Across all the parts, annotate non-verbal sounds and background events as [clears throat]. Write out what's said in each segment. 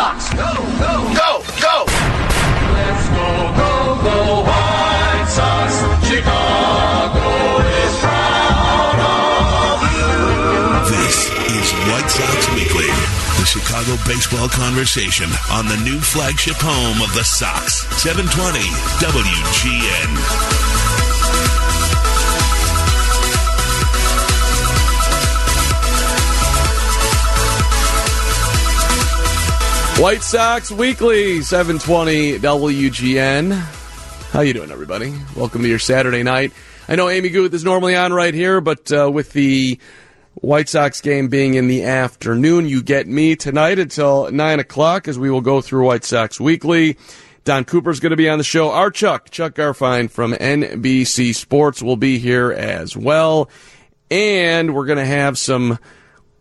Sox. Go, go, go, go. Let's go, go, go, White Sox. Chicago is proud of you. This is White Sox Weekly, the Chicago baseball conversation on the new flagship home of the Sox, 720 WGN. White Sox Weekly, 720 WGN. How you doing, everybody? Welcome to your Saturday night. I know Amy Guth is normally on right here, but uh, with the White Sox game being in the afternoon, you get me tonight until 9 o'clock as we will go through White Sox Weekly. Don Cooper's going to be on the show. Our Chuck, Chuck Garfien from NBC Sports, will be here as well. And we're going to have some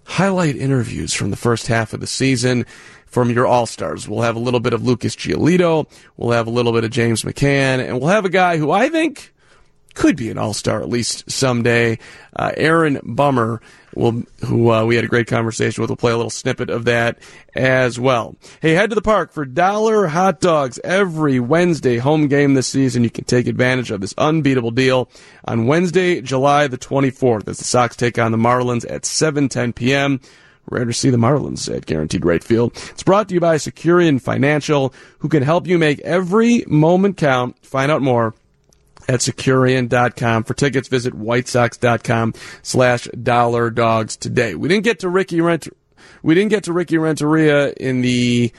highlight interviews from the first half of the season from your All Stars. We'll have a little bit of Lucas Giolito. We'll have a little bit of James McCann. And we'll have a guy who I think could be an All Star at least someday. Uh, Aaron Bummer, will, who uh, we had a great conversation with. We'll play a little snippet of that as well. Hey, head to the park for dollar hot dogs every Wednesday home game this season. You can take advantage of this unbeatable deal on Wednesday, July the 24th, as the Sox take on the Marlins at 7:10 p.m. Rare to see the Marlins at Guaranteed Rate Field. It's brought to you by Securian Financial, who can help you make every moment count. Find out more at Securian.com. For tickets, visit whitesox.com slash dollar dogs today. We didn't get to Ricky Rent, we didn't get to Ricky Renteria in the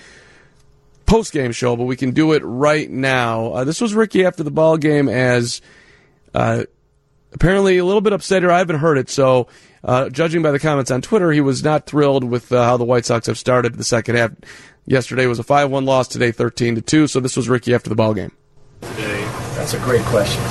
post game show, but we can do it right now. Uh, this was Ricky after the ball game as, uh, apparently a little bit upset here. I haven't heard it, so uh, judging by the comments on Twitter, he was not thrilled with uh, how the White Sox have started the second half. Yesterday was a 5-1 loss, today 13-2, so this was Ricky after the ball game. That's a great question. [laughs]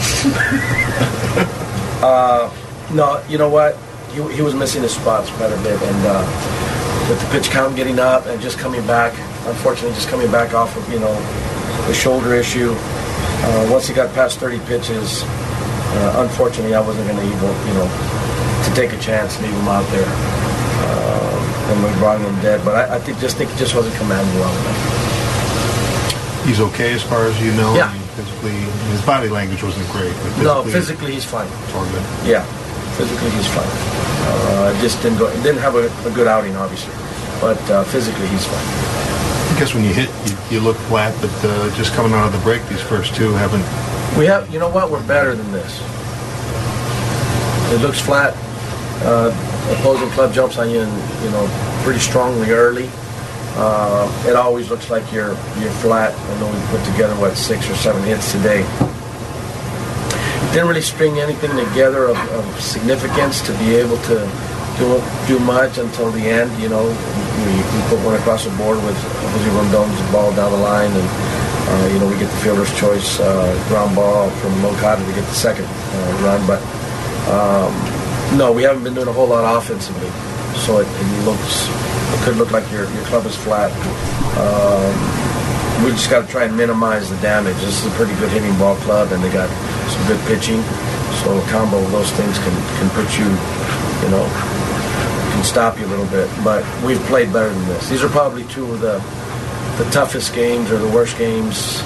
uh, no, you know what? He, he was missing his spots quite a bit, and uh, with the pitch count getting up and just coming back, unfortunately, just coming back off of you know the shoulder issue. Uh, once he got past 30 pitches, uh, unfortunately, I wasn't going to even you know to take a chance and leave him out there, uh, and we brought him dead. But I, I think just think he just wasn't commanding well enough. He's okay as far as you know. Yeah. I mean, physically, his body language wasn't great. But physically, No, physically he's fine. it's all good. Yeah, physically he's fine. Uh, just didn't go, didn't have a, a good outing, obviously, but uh, physically he's fine. I guess when you hit, you, you look flat, but uh, just coming out of the break, these first two haven't. We have, you know what? We're better than this. It looks flat. Uh, opposing club jumps on you, and you know, pretty strongly early. Uh, it always looks like you're you're flat. I know we put together what six or seven hits today. Didn't really string anything together of, of significance to be able to do do much until the end. You know, we, we put one across the board with Jose Rondon's ball down the line, and uh, you know we get the fielder's choice uh, ground ball from Moncada to get the second uh, run. But um, no, we haven't been doing a whole lot offensively, so it, it looks it could look like your your club is flat. Um, we just got to try and minimize the damage. This is a pretty good hitting ball club, and they got some good pitching. So a combo of those things can can put you, you know, can stop you a little bit. But we've played better than this. These are probably two of the the toughest games or the worst games,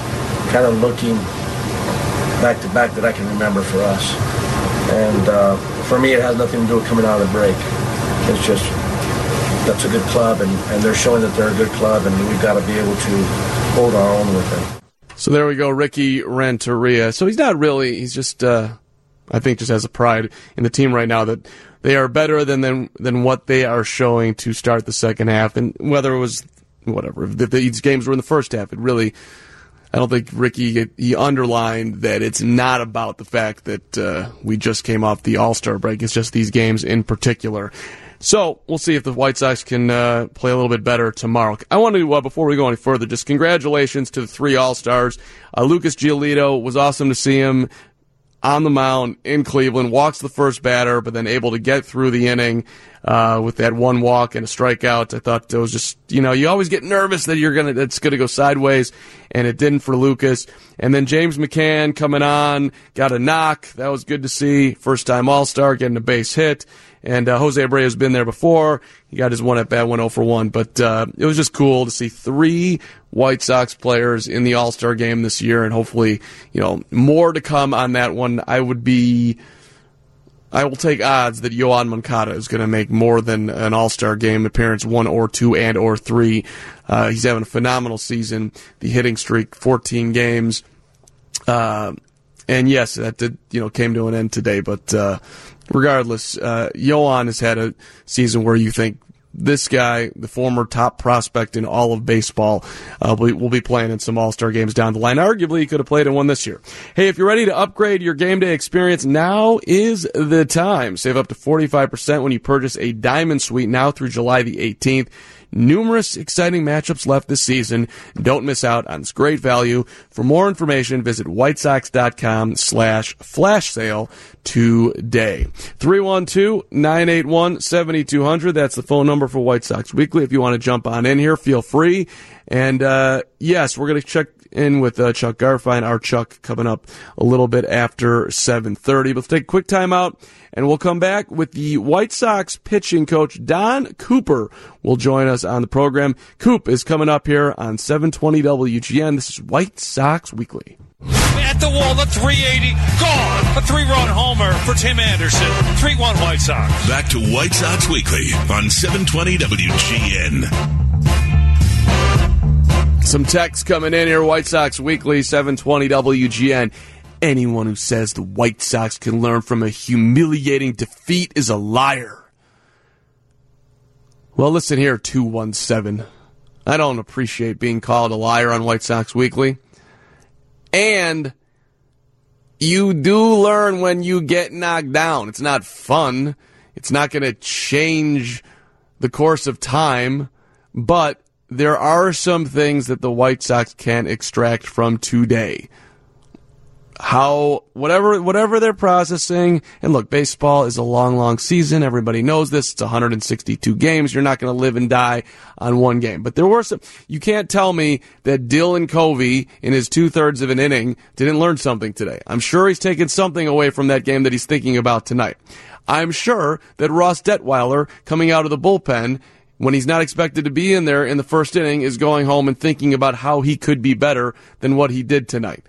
kind of looking back to back that I can remember for us. And uh, for me, it has nothing to do with coming out of the break. It's just that's a good club, and, and they're showing that they're a good club, and we've got to be able to hold our own with them. So there we go, Ricky Renteria. So he's not really, he's just, uh, I think just has a pride in the team right now that they are better than, than, than what they are showing to start the second half. And whether it was, whatever, if these games were in the first half, it really, I don't think Ricky, he underlined that it's not about the fact that, uh, we just came off the All-Star break. It's just these games in particular. So we'll see if the White Sox can uh, play a little bit better tomorrow. I want to, uh, before we go any further, just congratulations to the three All Stars. Uh, Lucas Giolito was awesome to see him on the mound in Cleveland. Walks the first batter, but then able to get through the inning. Uh, with that one walk and a strikeout. I thought it was just, you know, you always get nervous that you're gonna, that's gonna go sideways, and it didn't for Lucas. And then James McCann coming on, got a knock. That was good to see. First time All Star, getting a base hit. And uh, Jose Abreu has been there before. He got his one at bat, went 0 for 1. But uh, it was just cool to see three White Sox players in the All Star game this year, and hopefully, you know, more to come on that one. I would be. I will take odds that Yoan Moncada is going to make more than an All Star game appearance, one or two and or three. Uh, he's having a phenomenal season. The hitting streak, 14 games. Uh, and yes, that did you know came to an end today. But uh, regardless, uh, has had a season where you think this guy, the former top prospect in all of baseball, uh, will, be playing in some All Star games down the line. Arguably, he could have played in one this year. Hey, if you're ready to upgrade your game day experience, now is the time. Save up to 45% when you purchase a Diamond Suite now through July the 18th. Numerous exciting matchups left this season. Don't miss out on this great value. For more information, visit whitesox.com slash flash sale today. 312-981-7200. That's the phone number for White Sox Weekly. If you want to jump on in here, feel free. And, uh, yes, we're going to check in with uh, Chuck Garfien, our Chuck, coming up a little bit after 7.30. But let's take a quick timeout, and we'll come back with the White Sox pitching coach, Don Cooper, will join us on the program. Coop is coming up here on 720 WGN. This is White Sox Weekly. At the wall, the 380, gone. A three-run homer for Tim Anderson. 3-1 White Sox. Back to White Sox Weekly on 720 WGN. Some text coming in here. White Sox Weekly, 720 WGN. Anyone who says the White Sox can learn from a humiliating defeat is a liar. Well, listen here, 217. I don't appreciate being called a liar on White Sox Weekly. And you do learn when you get knocked down. It's not fun. It's not going to change the course of time, but there are some things that the White Sox can extract from today. How whatever whatever they're processing, and look, baseball is a long, long season. Everybody knows this. It's 162 games. You're not going to live and die on one game. But there were some. You can't tell me that Dylan Covey in his two thirds of an inning didn't learn something today. I'm sure he's taken something away from that game that he's thinking about tonight. I'm sure that Ross Detweiler coming out of the bullpen when he's not expected to be in there in the first inning is going home and thinking about how he could be better than what he did tonight.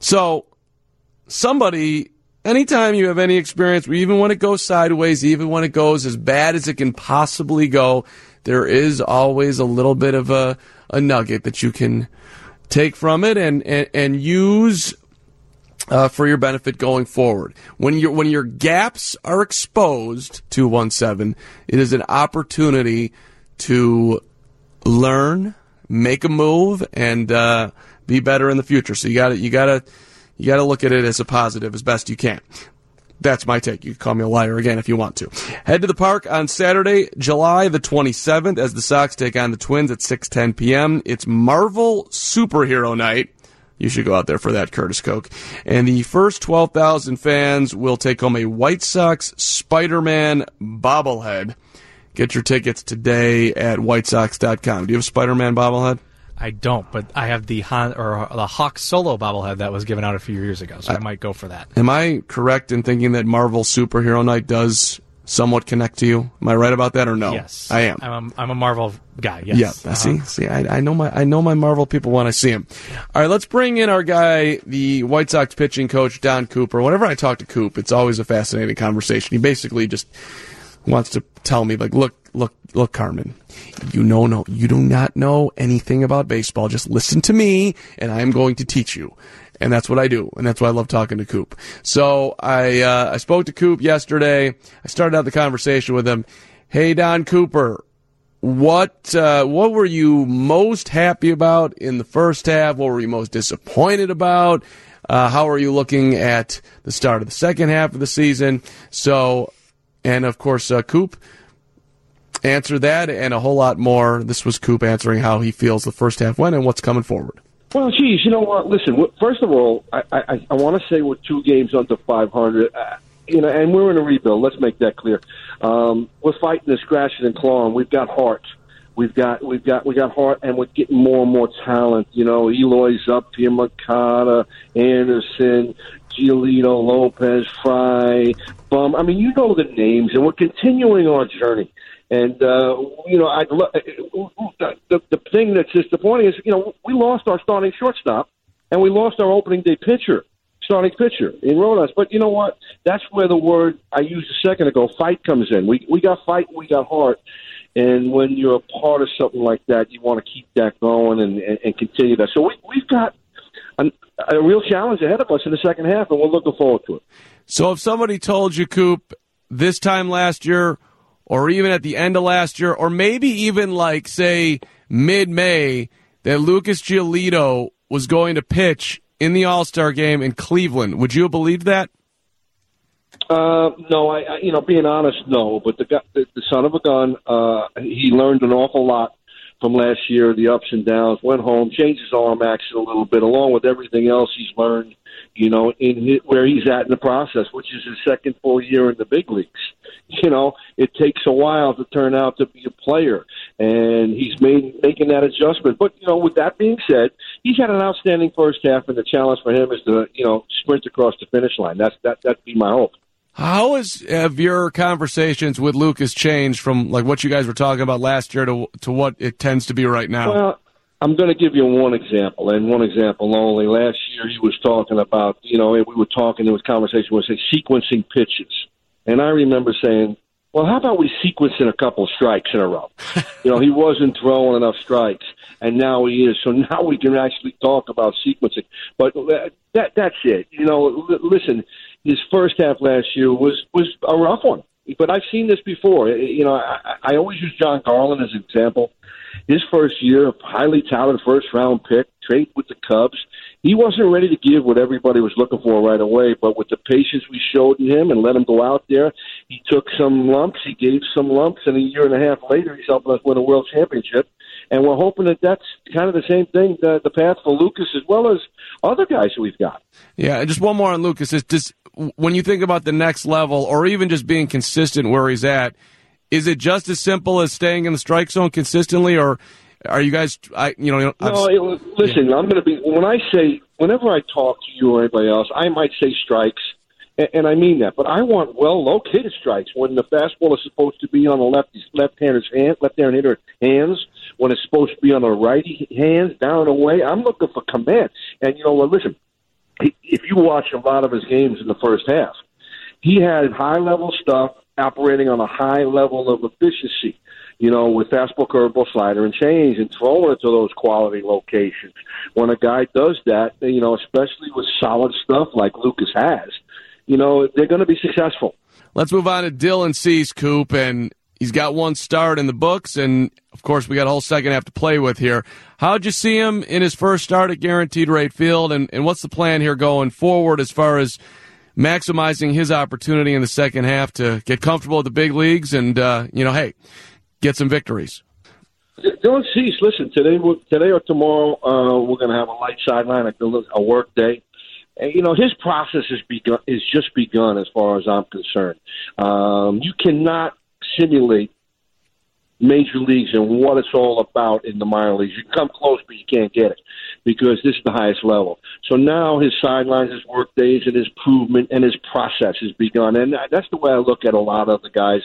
So, somebody, anytime you have any experience, even when it goes sideways, even when it goes as bad as it can possibly go, there is always a little bit of a, a nugget that you can take from it and, and, and use uh, for your benefit going forward. When your when your gaps are exposed to one seven, it is an opportunity to learn, make a move, and uh, be better in the future. So you got to you got to you got to look at it as a positive as best you can. That's my take. You can call me a liar again if you want to. Head to the park on Saturday, July the 27th, as the Sox take on the Twins at 6:10 p.m. It's Marvel Superhero Night. You should go out there for that, Curtis Koch. And the first 12,000 fans will take home a White Sox Spider-Man bobblehead. Get your tickets today at whitesox.com. Do you have a Spider-Man bobblehead? I don't, but I have the Han, or the Hawk Solo bobblehead that was given out a few years ago, so I, I might go for that. Am I correct in thinking that Marvel Superhero Night does somewhat connect to you? Am I right about that or no? Yes, I am. I'm a, I'm a Marvel guy. Yes. Yeah. Uh-huh. See, see, I, I know my I know my Marvel people when I see them. All right, let's bring in our guy, the White Sox pitching coach Don Cooper. Whenever I talk to Coop, it's always a fascinating conversation. He basically just wants to tell me like, look, look, look, Carman, you know, no, you do not know anything about baseball. Just listen to me, and I am going to teach you. And that's what I do, and that's why I love talking to Coop. So I uh, I spoke to Coop yesterday. I started out the conversation with him. Hey, Don Cooper, what uh, what were you most happy about in the first half? What were you most disappointed about? Uh, how are you looking at the start of the second half of the season? So, and of course, uh, Coop answered that and a whole lot more. This was Coop answering how he feels the first half went and what's coming forward. Well, geez, you know what? Listen, first of all, I I, I want to say we're two games under 500. Uh, you know, and we're in a rebuild. Let's make that clear. Um, we're fighting this scratching and clawing. We've got heart. We've got we've got we got heart, and we're getting more and more talent. You know, Eloy's up here, Moncada, Anderson, Giolito, Lopez, Fry, Bum. I mean, you know the names, and we're continuing our journey. And uh, you know, I'd lo- the the thing that's disappointing is you know we lost our starting shortstop, and we lost our opening day pitcher, starting pitcher in Rodon. But you know what? That's where the word I used a second ago, fight, comes in. We we got fight, we got heart. And when you're a part of something like that, you want to keep that going and, and, and continue that. So we, we've got an, a real challenge ahead of us in the second half, and we're looking forward to it. So if somebody told you, Coop, this time last year, or even at the end of last year, or maybe even like, say, mid May, that Lucas Giolito was going to pitch in the All Star game in Cleveland, would you have believed that? Uh, no, I, I, you know, being honest, no. But the guy, the, the son of a gun, uh, he learned an awful lot from last year, the ups and downs. Went home, changed his arm action a little bit, along with everything else he's learned. You know, in his, where he's at in the process, which is his second full year in the big leagues. [laughs] You know, it takes a while to turn out to be a player, and he's made making that adjustment. But you know, with that being said, he's had an outstanding first half, and the challenge for him is to you know sprint across the finish line. That's that that'd be my hope. How has have your conversations with Lucas changed from like what you guys were talking about last year to to what it tends to be right now? Well, I'm going to give you one example, and one example only. Last year, he was talking about, you know, we were talking, there was conversation, was like sequencing pitches. And I remember saying, well, how about we sequence in a couple of strikes in a row? [laughs] you know, he wasn't throwing enough strikes, and now he is. So now we can actually talk about sequencing. But uh, that that's it. You know, l- listen, his first half last year was was a rough one. But I've seen this before. You know, I, I always use Jon Garland as an example. His first year, a highly talented first round pick, trade with the Cubs. He wasn't ready to give what everybody was looking for right away, but with the patience we showed him and let him go out there, he took some lumps, he gave some lumps, and a year and a half later, he's helping us win a world championship. And we're hoping that that's kind of the same thing, the, the path for Lucas as well as other guys that we've got. Yeah, just one more on Lucas. Is just when you think about the next level, or even just being consistent where he's at, is it just as simple as staying in the strike zone consistently, or are you guys? I you know, no. It, listen, I'm going to be when I say whenever I talk to you or anybody else, I might say strikes, and, and I mean that. But I want well located strikes when the fastball is supposed to be on the left left-hander's hand, left-hand hitter hands. When it's supposed to be on the righty hands, down and away. I'm looking for command. And you know what? Listen, if you watch a lot of his games in the first half, he had high level stuff operating on a high level of efficiency, you know, with fastball, curveball, slider, and change, and throwing it to those quality locations. When a guy does that, you know, especially with solid stuff like Lucas has, you know, they're going to be successful. Let's move on to Dylan Cease, Coop, and he's got one start in the books, and of course, we got a whole second half to play with here. How'd you see him in his first start at Guaranteed Rate Field, and, and what's the plan here going forward as far as maximizing his opportunity in the second half to get comfortable at the big leagues and, uh, you know, hey, get some victories? Dylan Cease, listen, today, today or tomorrow, uh, we're going to have a light sideline, a, a work day. And, you know, his process has begun, is just begun as far as I'm concerned. Um, you cannot simulate major leagues and what it's all about in the minor leagues. You come close, but you can't get it because this is the highest level. So now his sidelines, his work days, and his improvement and his process has begun. And that's the way I look at a lot of the guys.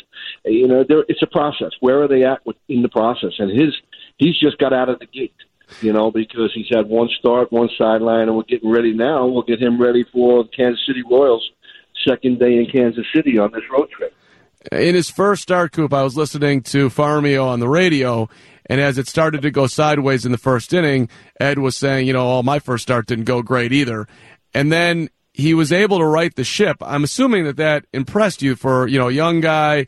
You know, it's a process. Where are they at in the process? And his he's just got out of the gate. You know, because he's had one start, one sideline, and we're getting ready now. We'll get him ready for Kansas City Royals second day in Kansas City on this road trip in his first start, Coop, I was listening to Farmer on the radio, and as it started to go sideways in the first inning, Ed was saying, you know, oh, my first start didn't go great either. And then he was able to right the ship. I'm assuming that that impressed you for, you know, a young guy,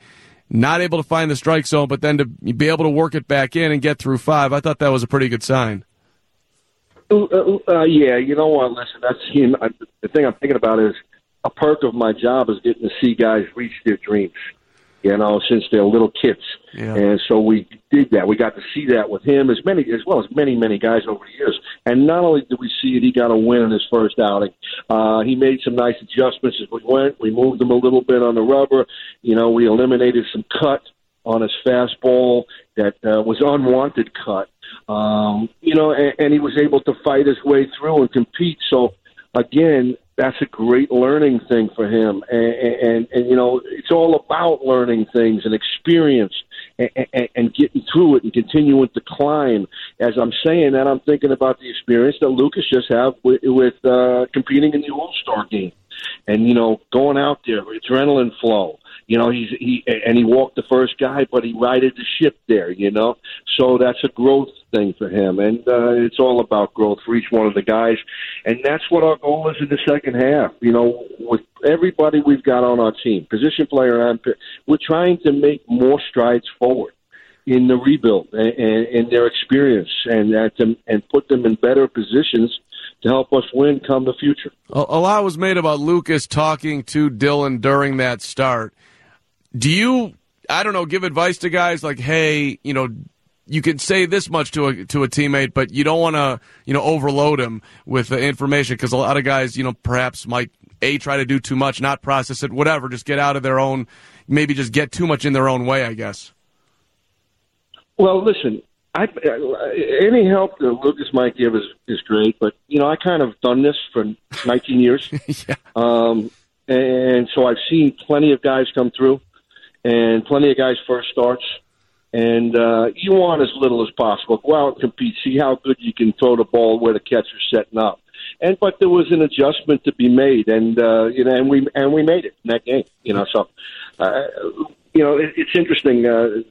not able to find the strike zone, but then to be able to work it back in and get through five. I thought that was a pretty good sign. Uh, uh, yeah, you know what? Listen, that's you know, the thing I'm thinking about is a perk of my job is getting to see guys reach their dreams you know, since they're little kids. Yeah. And so we did that. We got to see that with him as many as well as many many guys over the years. And not only did we see it, he got a win in his first outing. Uh, he made some nice adjustments as we went. We moved him a little bit on the rubber. You know, we eliminated some cut on his fastball that uh, was unwanted cut. Um, you know, and, and he was able to fight his way through and compete. So again, that's a great learning thing for him. And, and, and you know, it's all about learning things and experience and, and, and getting through it and continuing to climb. As I'm saying that, I'm thinking about the experience that Lucas just have with, with uh, competing in the All Star game, and you know, going out there, adrenaline flow. You know, he's he and he walked the first guy, but he righted the ship there. You know, so that's a growth thing for him, and uh, it's all about growth for each one of the guys, and that's what our goal is in the second half. You know, with everybody we've got on our team, position player and we're trying to make more strides forward in the rebuild and, and, and their experience, and that to, and put them in better positions to help us win come the future. A lot was made about Lucas talking to Dylan during that start. Do you, I don't know, give advice to guys like, hey, you know, you can say this much to a to a teammate, but you don't want to, you know, overload him with the information because a lot of guys, you know, perhaps might a try to do too much, not process it, whatever, just get out of their own, maybe just get too much in their own way, I guess. Well, listen, I, any help that Lucas might give is is great, but you know I kind of done this for 19 years, [laughs] yeah. um, and so I've seen plenty of guys come through, and plenty of guys first starts, and uh, you want as little as possible. Go out and compete, see how good you can throw the ball where the catcher's setting up, and but there was an adjustment to be made, and uh, you know, and we and we made it in that game, you know. So, uh, you know, it, it's interesting uh,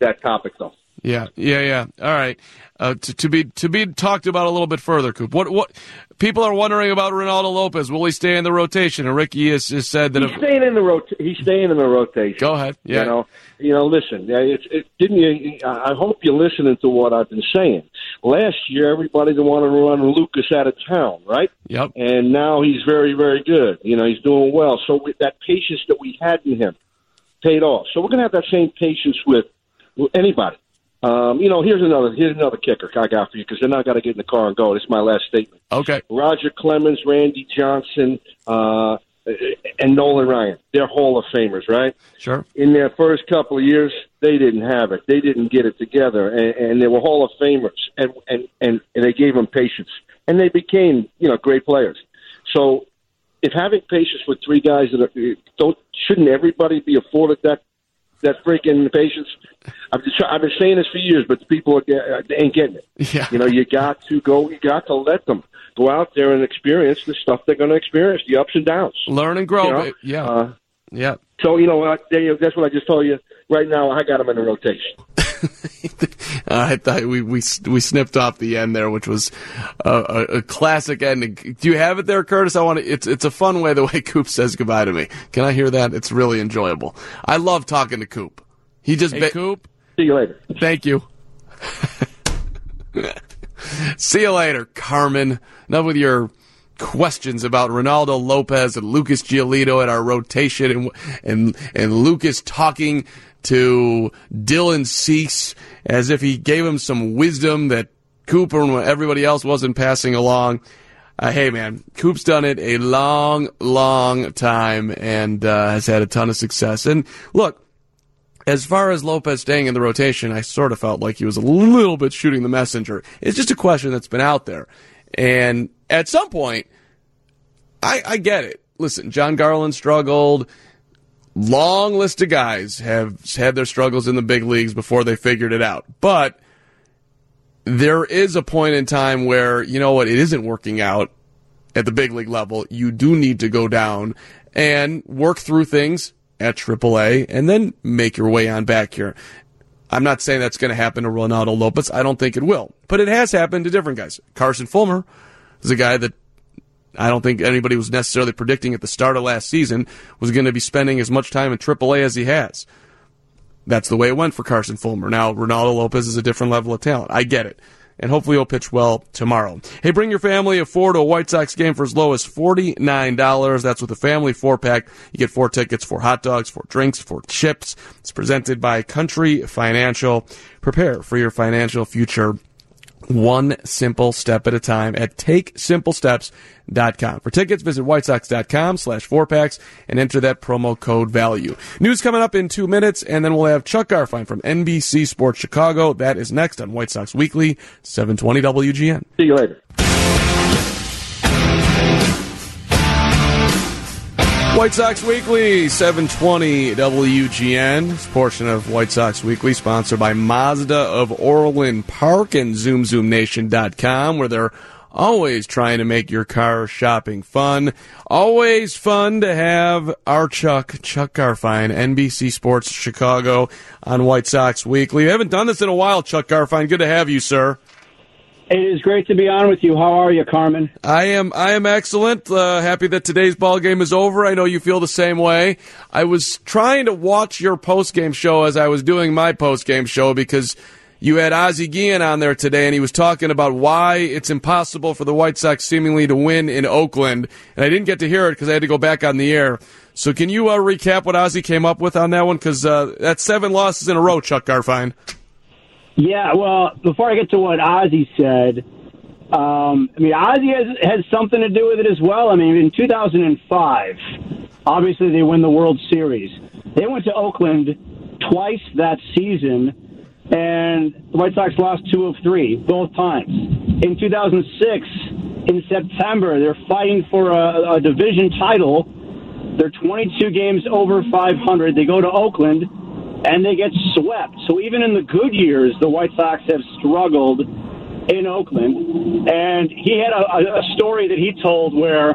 that topic though. Yeah, yeah, yeah. All right. Uh, to, to be to be talked about a little bit further, Coop. What what people are wondering about Reynaldo Lopez? Will he stay in the rotation? And Ricky has, has said that he's if, staying in the rota- He's staying in the rotation. Go ahead. Yeah. You know, you know. Listen, it's it, didn't you? I hope you're listening to what I've been saying. Last year, everybody wanted to run Lucas out of town, right? Yep. And now he's very, very good. You know, he's doing well. So that patience that we had in him paid off. So we're going to have that same patience with anybody. Um, you know, here's another here's another kicker I got for you because then I got to get in the car and go. This is my last statement. Okay. Roger Clemens, Randy Johnson, uh, and Nolan Ryan. They're Hall of Famers, right? Sure. In their first couple of years, they didn't have it. They didn't get it together, and, and they were Hall of Famers, and, and and and they gave them patience, and they became you know great players. So, if having patience with three guys that are, don't shouldn't everybody be afforded that that freaking patience? I've, just, I've been saying this for years, but people are, they ain't getting it. Yeah. You know, you got to go. You got to let them go out there and experience the stuff they're going to experience, the ups and downs. Learn and grow. You know? yeah. Uh, yeah. so you know, they- that's what I just told you. Right now, I got them in the rotation. [laughs] I thought we, we we snipped off the end there, which was a, a, a classic ending. Do you have it there, Curtis? I want to. It's it's a fun way the way [laughs] Coop says goodbye to me. Can I hear that? It's really enjoyable. I love talking to Coop. He just Hey, ba- Coop. See you later. Thank you. [laughs] See you later, Carman. Enough with your questions about Reynaldo Lopez and Lucas Giolito at our rotation and and and Lucas talking to Dylan Cease as if he gave him some wisdom that Cooper and everybody else wasn't passing along. Uh, hey man, Coop's done it a long, long time and uh, has had a ton of success. And look, as far as Lopez staying in the rotation, I sort of felt like he was a little bit shooting the messenger. It's just a question that's been out there. And at some point, I, I get it. Listen, Jon Garland struggled. Long list of guys have had their struggles in the big leagues before they figured it out. But there is a point in time where, you know what, it isn't working out at the big league level. You do need to go down and work through things at AAA and then make your way on back here. I'm not saying that's going to happen to Reynaldo Lopez. I don't think it will. But it has happened to different guys. Carson Fulmer is a guy that I don't think anybody was necessarily predicting at the start of last season was going to be spending as much time in AAA as he has. That's the way it went for Carson Fulmer. Now, Reynaldo Lopez is a different level of talent. I get it. and hopefully he'll pitch well tomorrow. Hey, bring your family of four to a White Sox game for as low as $49. That's with a family four pack. You get four tickets, four hot dogs, four drinks, four chips. It's presented by Country Financial. Prepare for your financial future one simple step at a time at takesimplesteps.com. For tickets, visit whitesox.com slash four packs and enter that promo code value. News coming up in two minutes, and then we'll have Chuck Garfien from NBC Sports Chicago. That is next on White Sox Weekly, 720 WGN. See you later. White Sox Weekly, 720 WGN. This portion of White Sox Weekly sponsored by Mazda of Orland Park and ZoomZoomNation.com, where they're always trying to make your car shopping fun. Always fun to have our Chuck, Chuck Garfien, NBC Sports Chicago on White Sox Weekly. We haven't done this in a while, Chuck Garfien. Good to have you, sir. It is great to be on with you. How are you, Carman? I am. I am excellent. Uh, happy that today's ball game is over. I know you feel the same way. I was trying to watch your post game show as I was doing my post game show because you had Ozzie Guillen on there today, and he was talking about why it's impossible for the White Sox seemingly to win in Oakland. And I didn't get to hear it because I had to go back on the air. So can you uh, recap what Ozzie came up with on that one? Because uh, that's seven losses in a row, Chuck Garfien. Yeah, well, before I get to what Ozzie said, um, I mean, Ozzie has, has something to do with it as well. I mean, in 2005, obviously they win the World Series. They went to Oakland twice that season, and the White Sox lost two of three, both times. In 2006, in September, they're fighting for a, a division title. They're 22 games over 500. They go to Oakland and they get swept. So even in the good years, the White Sox have struggled in Oakland. And he had a, a story that he told where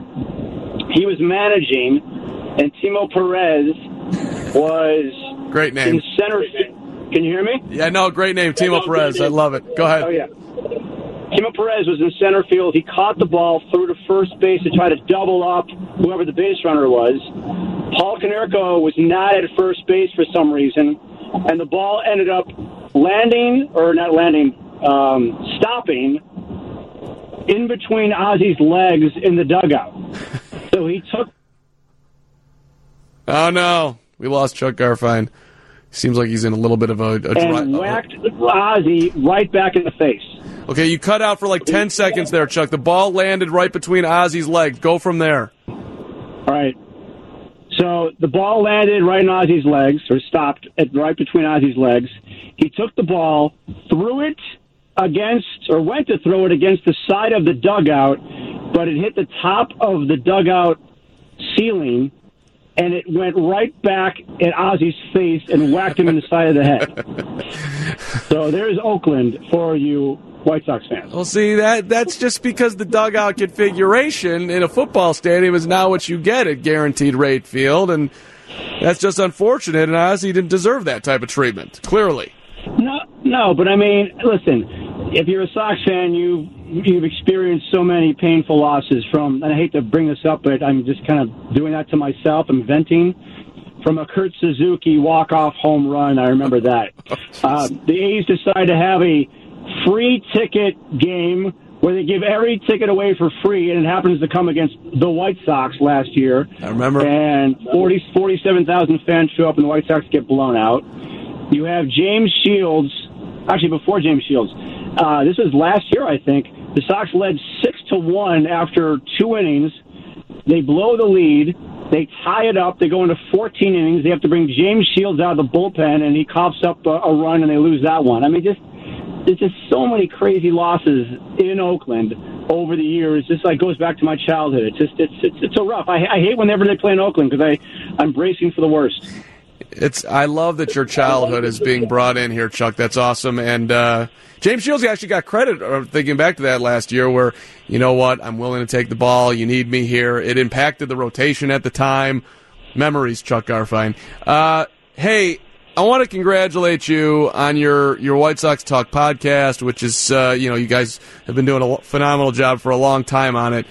he was managing, and Timo Perez was Great name. in center. Can you hear me? Yeah, no, great name, Timo Perez. I love it. Go ahead. Oh yeah. Timo Perez was in center field. He caught the ball, threw to first base to try to double up whoever the base runner was. Paul Konerko was not at first base for some reason, and the ball ended up landing, or not landing, um, stopping in between Ozzie's legs in the dugout. [laughs] So he took Oh no, we lost Chuck Garfien. Seems like he's in a little bit of a, a dry. and whacked Ozzie right back in the face. Okay, you cut out for like ten seconds there, Chuck. The ball landed right between Ozzie's legs. Go from there. All right. So the ball landed right in Ozzie's legs, or stopped at right between Ozzie's legs. He took the ball, threw it against, or went to throw it against the side of the dugout, but it hit the top of the dugout ceiling, and it went right back at Ozzie's face and whacked him in the side of the head. [laughs] So there's Oakland for you White Sox fans. Well, see that that's just because the dugout configuration in a football stadium is now what you get at Guaranteed Rate Field, and that's just unfortunate. And Ozzie didn't deserve that type of treatment. Clearly. No, no, but I mean, listen, if you're a Sox fan, you you've experienced so many painful losses from, and I hate to bring this up, but I'm just kind of doing that to myself. I'm venting from a Kurt Suzuki walk-off home run. I remember that. [laughs] uh, the A's decide to have a free ticket game where they give every ticket away for free, and it happens to come against the White Sox last year. I remember. And 40, 47,000 fans show up, and the White Sox get blown out. You have James Shields, actually before James Shields. Uh, this was last year, I think. The Sox led six to one after two innings. They blow the lead. They tie it up. They go into 14 innings. They have to bring James Shields out of the bullpen, and he coughs up a, a run, and they lose that one. I mean, just there's just so many crazy losses in Oakland over the years. This like goes back to my childhood. It's just it's it's, it's so rough. I, I hate whenever they play in Oakland because I I'm bracing for the worst. It's. I love that your childhood is being brought in here, Chuck. That's awesome. And uh, James Shields actually got credit. uh, Thinking back to that last year, where you know what, I'm willing to take the ball. You need me here. It impacted the rotation at the time. Memories, Chuck Garfien. Uh, hey, I want to congratulate you on your your White Sox Talk podcast, which is uh, you know you guys have been doing a phenomenal job for a long time on it.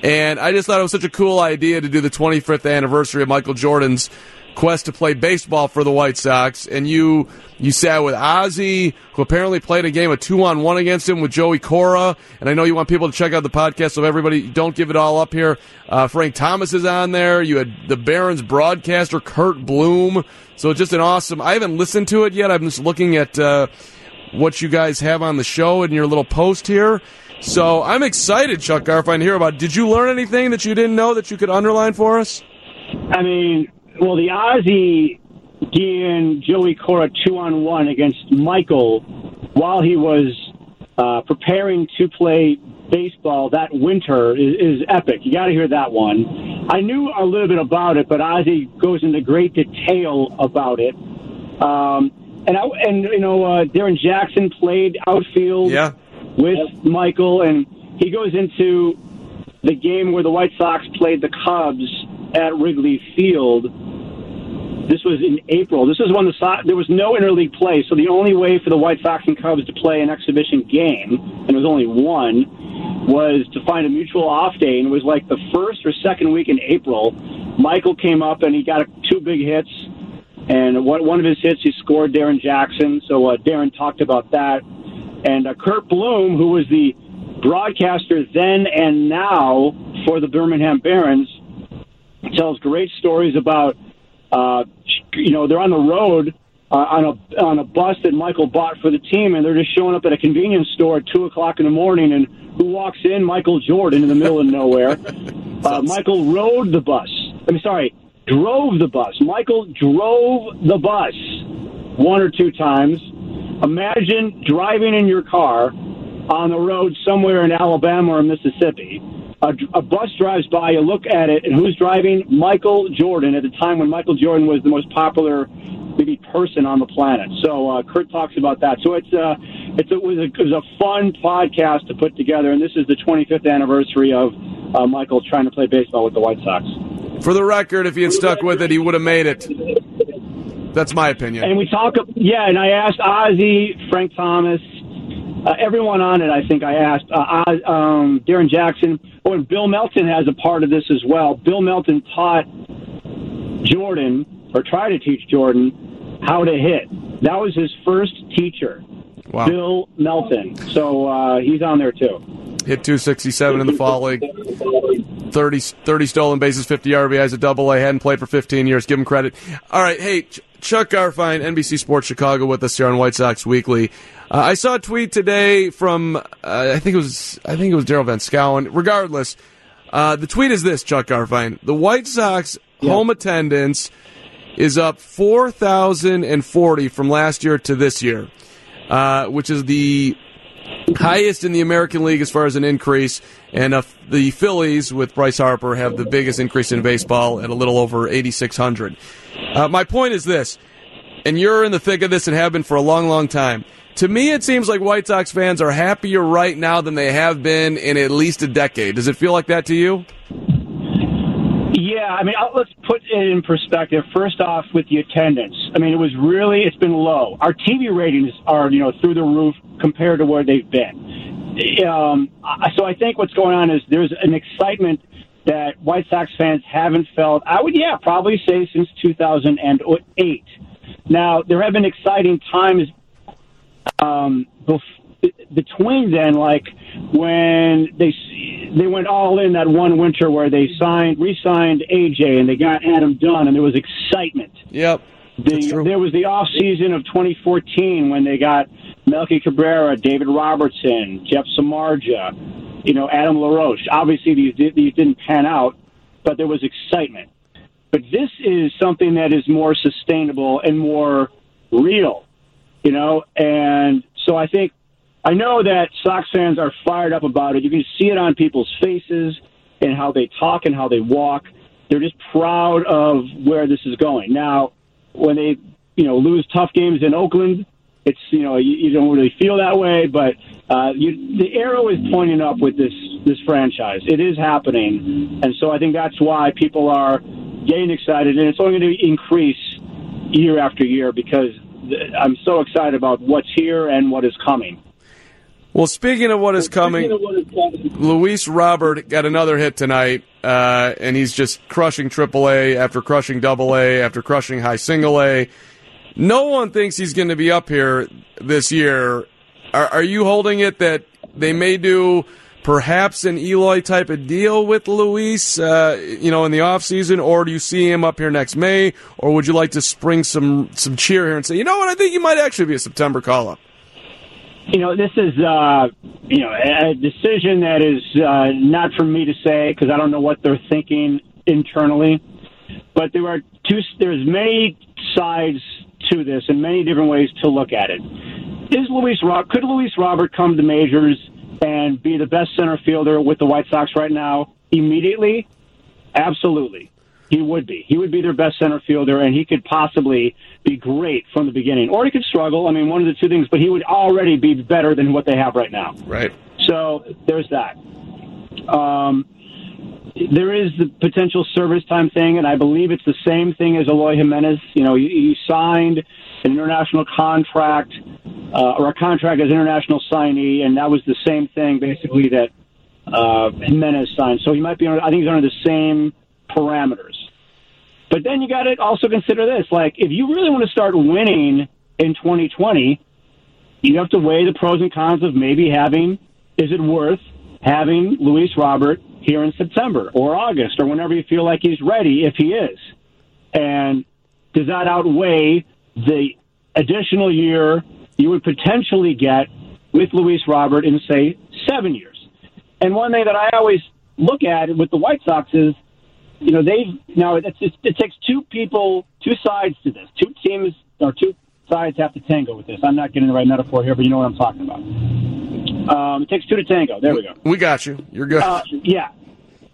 And I just thought it was such a cool idea to do the 25th anniversary of Michael Jordan's quest to play baseball for the White Sox, and you you sat with Ozzie, who apparently played a game of two on one against him with Joey Cora, and I know you want people to check out the podcast, so everybody don't give it all up here. Uh, Frank Thomas is on there. You had the Barons broadcaster Curt Bloom, so just an awesome. I haven't listened to it yet. I'm just looking at uh, what you guys have on the show in your little post here. So I'm excited, Chuck Garfien, to hear about. It. Did you learn anything that you didn't know that you could underline for us? I mean, well, the Ozzie Guillen Joey Cora two on one against Michael while he was uh, preparing to play baseball that winter is, is epic. You got to hear that one. I knew a little bit about it, but Ozzie goes into great detail about it. Um, and I, and you know, uh, Darrin Jackson played outfield Yeah. with Michael, and he goes into the game where the White Sox played the Cubs at Wrigley Field. This was in April. This was when the there was no interleague play, so the only way for the White Sox and Cubs to play an exhibition game, and it was only one, was to find a mutual off day, and it was like the first or second week in April. Michael came up and he got two big hits, and one one of his hits he scored Darrin Jackson. So uh, Darrin talked about that, and uh, Curt Bloom, who was the broadcaster then and now for the Birmingham Barons, tells great stories about uh, you know they're on the road uh, on a on a bus that Michael bought for the team, and they're just showing up at a convenience store at two o'clock in the morning, and who walks in? Michael Jordan in the middle of nowhere. [laughs] Uh, Michael rode the bus. I mean, sorry, drove the bus. Michael drove the bus one or two times. Imagine driving in your car on the road somewhere in Alabama or Mississippi. A, a bus drives by, you look at it, and who's driving? Michael Jordan at the time when Michael Jordan was the most popular maybe person on the planet. So uh, Curt talks about that. So it's uh, it's it was a, it was a fun podcast to put together, and this is the 25th anniversary of uh, Michael trying to play baseball with the White Sox. For the record, if he had stuck with it, he would have made it. That's my opinion. And we talk, yeah. And I asked Ozzie, Frank Thomas, uh, everyone on it. I think I asked uh, um, Darrin Jackson. Oh, and Bill Melton has a part of this as well. Bill Melton taught Jordan, or tried to teach Jordan, how to hit. That was his first teacher, Wow. Bill Melton. So uh, he's on there too. Hit 267 in the fall league. 30, 30 stolen bases, 50 RBIs a double A. Hadn't played for 15 years. Give him credit. All right. Hey, Ch- Chuck Garfien, NBC Sports Chicago with us here on White Sox Weekly. Uh, I saw a tweet today from, uh, I think it was, I think it was Daryl Van Schouwen. Regardless, uh, the tweet is this, Chuck Garfien, The White Sox home attendance is up 4,040 from last year to this year, uh, which is the highest in the American League as far as an increase. And uh, the Phillies, with Bryce Harper, have the biggest increase in baseball at a little over 8,600. Uh, my point is this, and you're in the thick of this and have been for a long, long time. To me, it seems like White Sox fans are happier right now than they have been in at least a decade. Does it feel like that to you? Yeah, I mean, let's put it in perspective. First off, with the attendance, I mean, it was really it's been low. Our TV ratings are you know through the roof compared to where they've been. Um, so I think what's going on is there's an excitement that White Sox fans haven't felt. I would, yeah, probably say since 2008. Now there have been exciting times um, bef- between then, like when they they went all in that one winter where they signed, re-signed AJ, and they got Adam Dunn, and there was excitement. Yep. The, there was the off season of 2014 when they got Melky Cabrera, David Robertson, Jeff Samardzija, you know, Adam LaRoche. Obviously, these these didn't pan out, but there was excitement. But this is something that is more sustainable and more real, you know. And so I think I know that Sox fans are fired up about it. You can see it on people's faces and how they talk and how they walk. They're just proud of where this is going. Now, when they, you know, lose tough games in Oakland, it's you know you, you don't really feel that way, but uh, you, the arrow is pointing up with this this franchise. It is happening, and so I think that's why people are getting excited, and it's only going to increase year after year because I'm so excited about what's here and what is coming. Well, speaking of what is coming, Luis Robert got another hit tonight, uh, and he's just crushing AAA after crushing Double A after crushing high Single A. No one thinks he's going to be up here this year. Are, are you holding it that they may do perhaps an Eloy type of deal with Luis, uh, you know, in the offseason, or do you see him up here next May, or would you like to spring some some cheer here and say, you know what, I think he might actually be a September call up? You know, this is uh, you know a decision that is uh, not for me to say because I don't know what they're thinking internally. But there are two. There's many sides to this and many different ways to look at it. Is Luis could Luis Robert come to majors and be the best center fielder with the White Sox right now immediately? Absolutely. He would be. He would be their best center fielder, and he could possibly be great from the beginning. Or he could struggle. I mean, one of the two things, but he would already be better than what they have right now. Right. So there's that. Um, there is the potential service time thing, and I believe it's the same thing as Eloy Jimenez. You know, he, he signed an international contract uh, or a contract as international signee, and that was the same thing basically that uh, Jimenez signed. So he might be. Under, I think he's under the same parameters. But then you got to also consider this: like, if you really want to start winning in 2020, you have to weigh the pros and cons of maybe having. Is it worth having Luis Robert here in September or August or whenever you feel like he's ready, if he is? And does that outweigh the additional year you would potentially get with Luis Robert in, say, seven years? And one thing that I always look at with the White Sox is, you know, they've now it's, it takes two people, two sides to this. Two teams or two sides have to tango with this. I'm not getting the right metaphor here, but you know what I'm talking about. Um, it takes two to tango. There we go. We got you. You're good. Uh, yeah.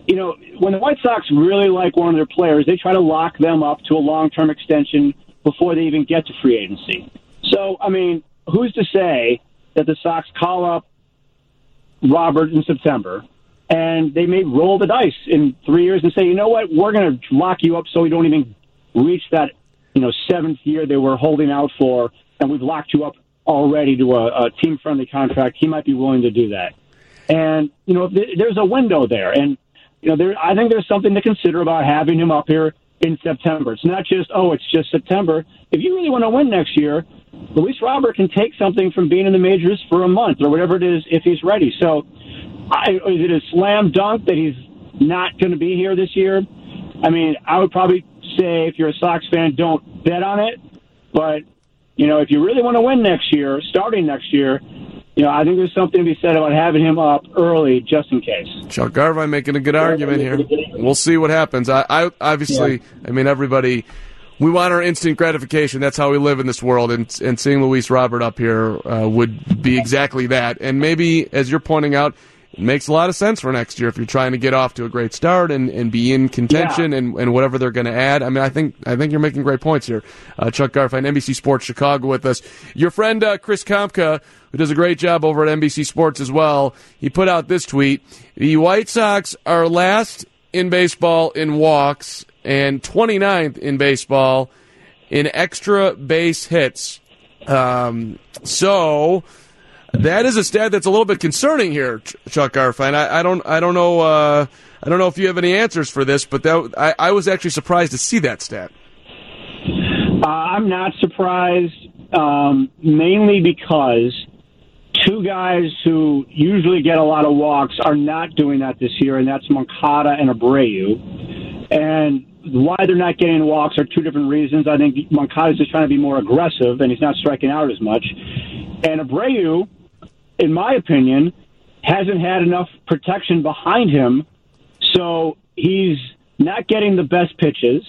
You know, when the White Sox really like one of their players, they try to lock them up to a long term extension before they even get to free agency. So, I mean, who's to say that the Sox call up Robert in September and they may roll the dice in three years and say, you know what, we're going to lock you up so we don't even reach that, you know, seventh year they were holding out for, and we've locked you up already to a, a team friendly contract. He might be willing to do that. And, you know, th- there's a window there. And, you know, there, I think there's something to consider about having him up here in September. It's not just, oh, it's just September. If you really want to win next year, Luis Robert can take something from being in the majors for a month or whatever it is if he's ready. So, I, is it a slam dunk that he's not going to be here this year? I mean, I would probably say if you're a Sox fan, don't bet on it. But you know, if you really want to win next year, starting next year, you know, I think there's something to be said about having him up early just in case. Chuck Garfien making a good argument here. We'll see what happens. I, I obviously, I mean, everybody, we want our instant gratification. That's how we live in this world, and and seeing Luis Robert up here uh, would be exactly that. And maybe, as you're pointing out, it makes a lot of sense for next year if you're trying to get off to a great start and, and be in contention Yeah. and, and whatever they're going to add. I mean, I think I think you're making great points here. Uh, Chuck Garfien, NBC Sports Chicago, with us. Your friend uh, Chris Kamka, who does a great job over at NBC Sports as well. He put out this tweet: The White Sox are last in baseball in walks and 29th in baseball in extra base hits. Um, so that is a stat that's a little bit concerning here, Chuck Garfien. I, I don't, I don't know, uh, I don't know if you have any answers for this, but that I, I was actually surprised to see that stat. Uh, I'm not surprised, um, mainly because two guys who usually get a lot of walks are not doing that this year, and that's Moncada and Abreu. And why they're not getting walks are two different reasons. I think Moncada's just trying to be more aggressive, and he's not striking out as much. And Abreu, in my opinion, hasn't had enough protection behind him, so he's not getting the best pitches.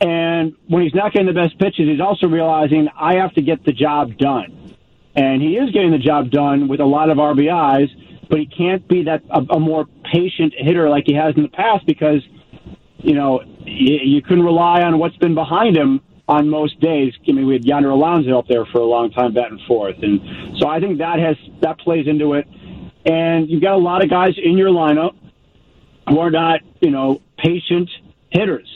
And when he's not getting the best pitches, he's also realizing I have to get the job done. And he is getting the job done with a lot of RBIs, but he can't be that a, a more patient hitter like he has in the past because you know you, you couldn't rely on what's been behind him on most days. I mean, we had Yonder Alonso up there for a long time, batting fourth, and so I think that has that plays into it. And you've got a lot of guys in your lineup who are not, you know, patient hitters.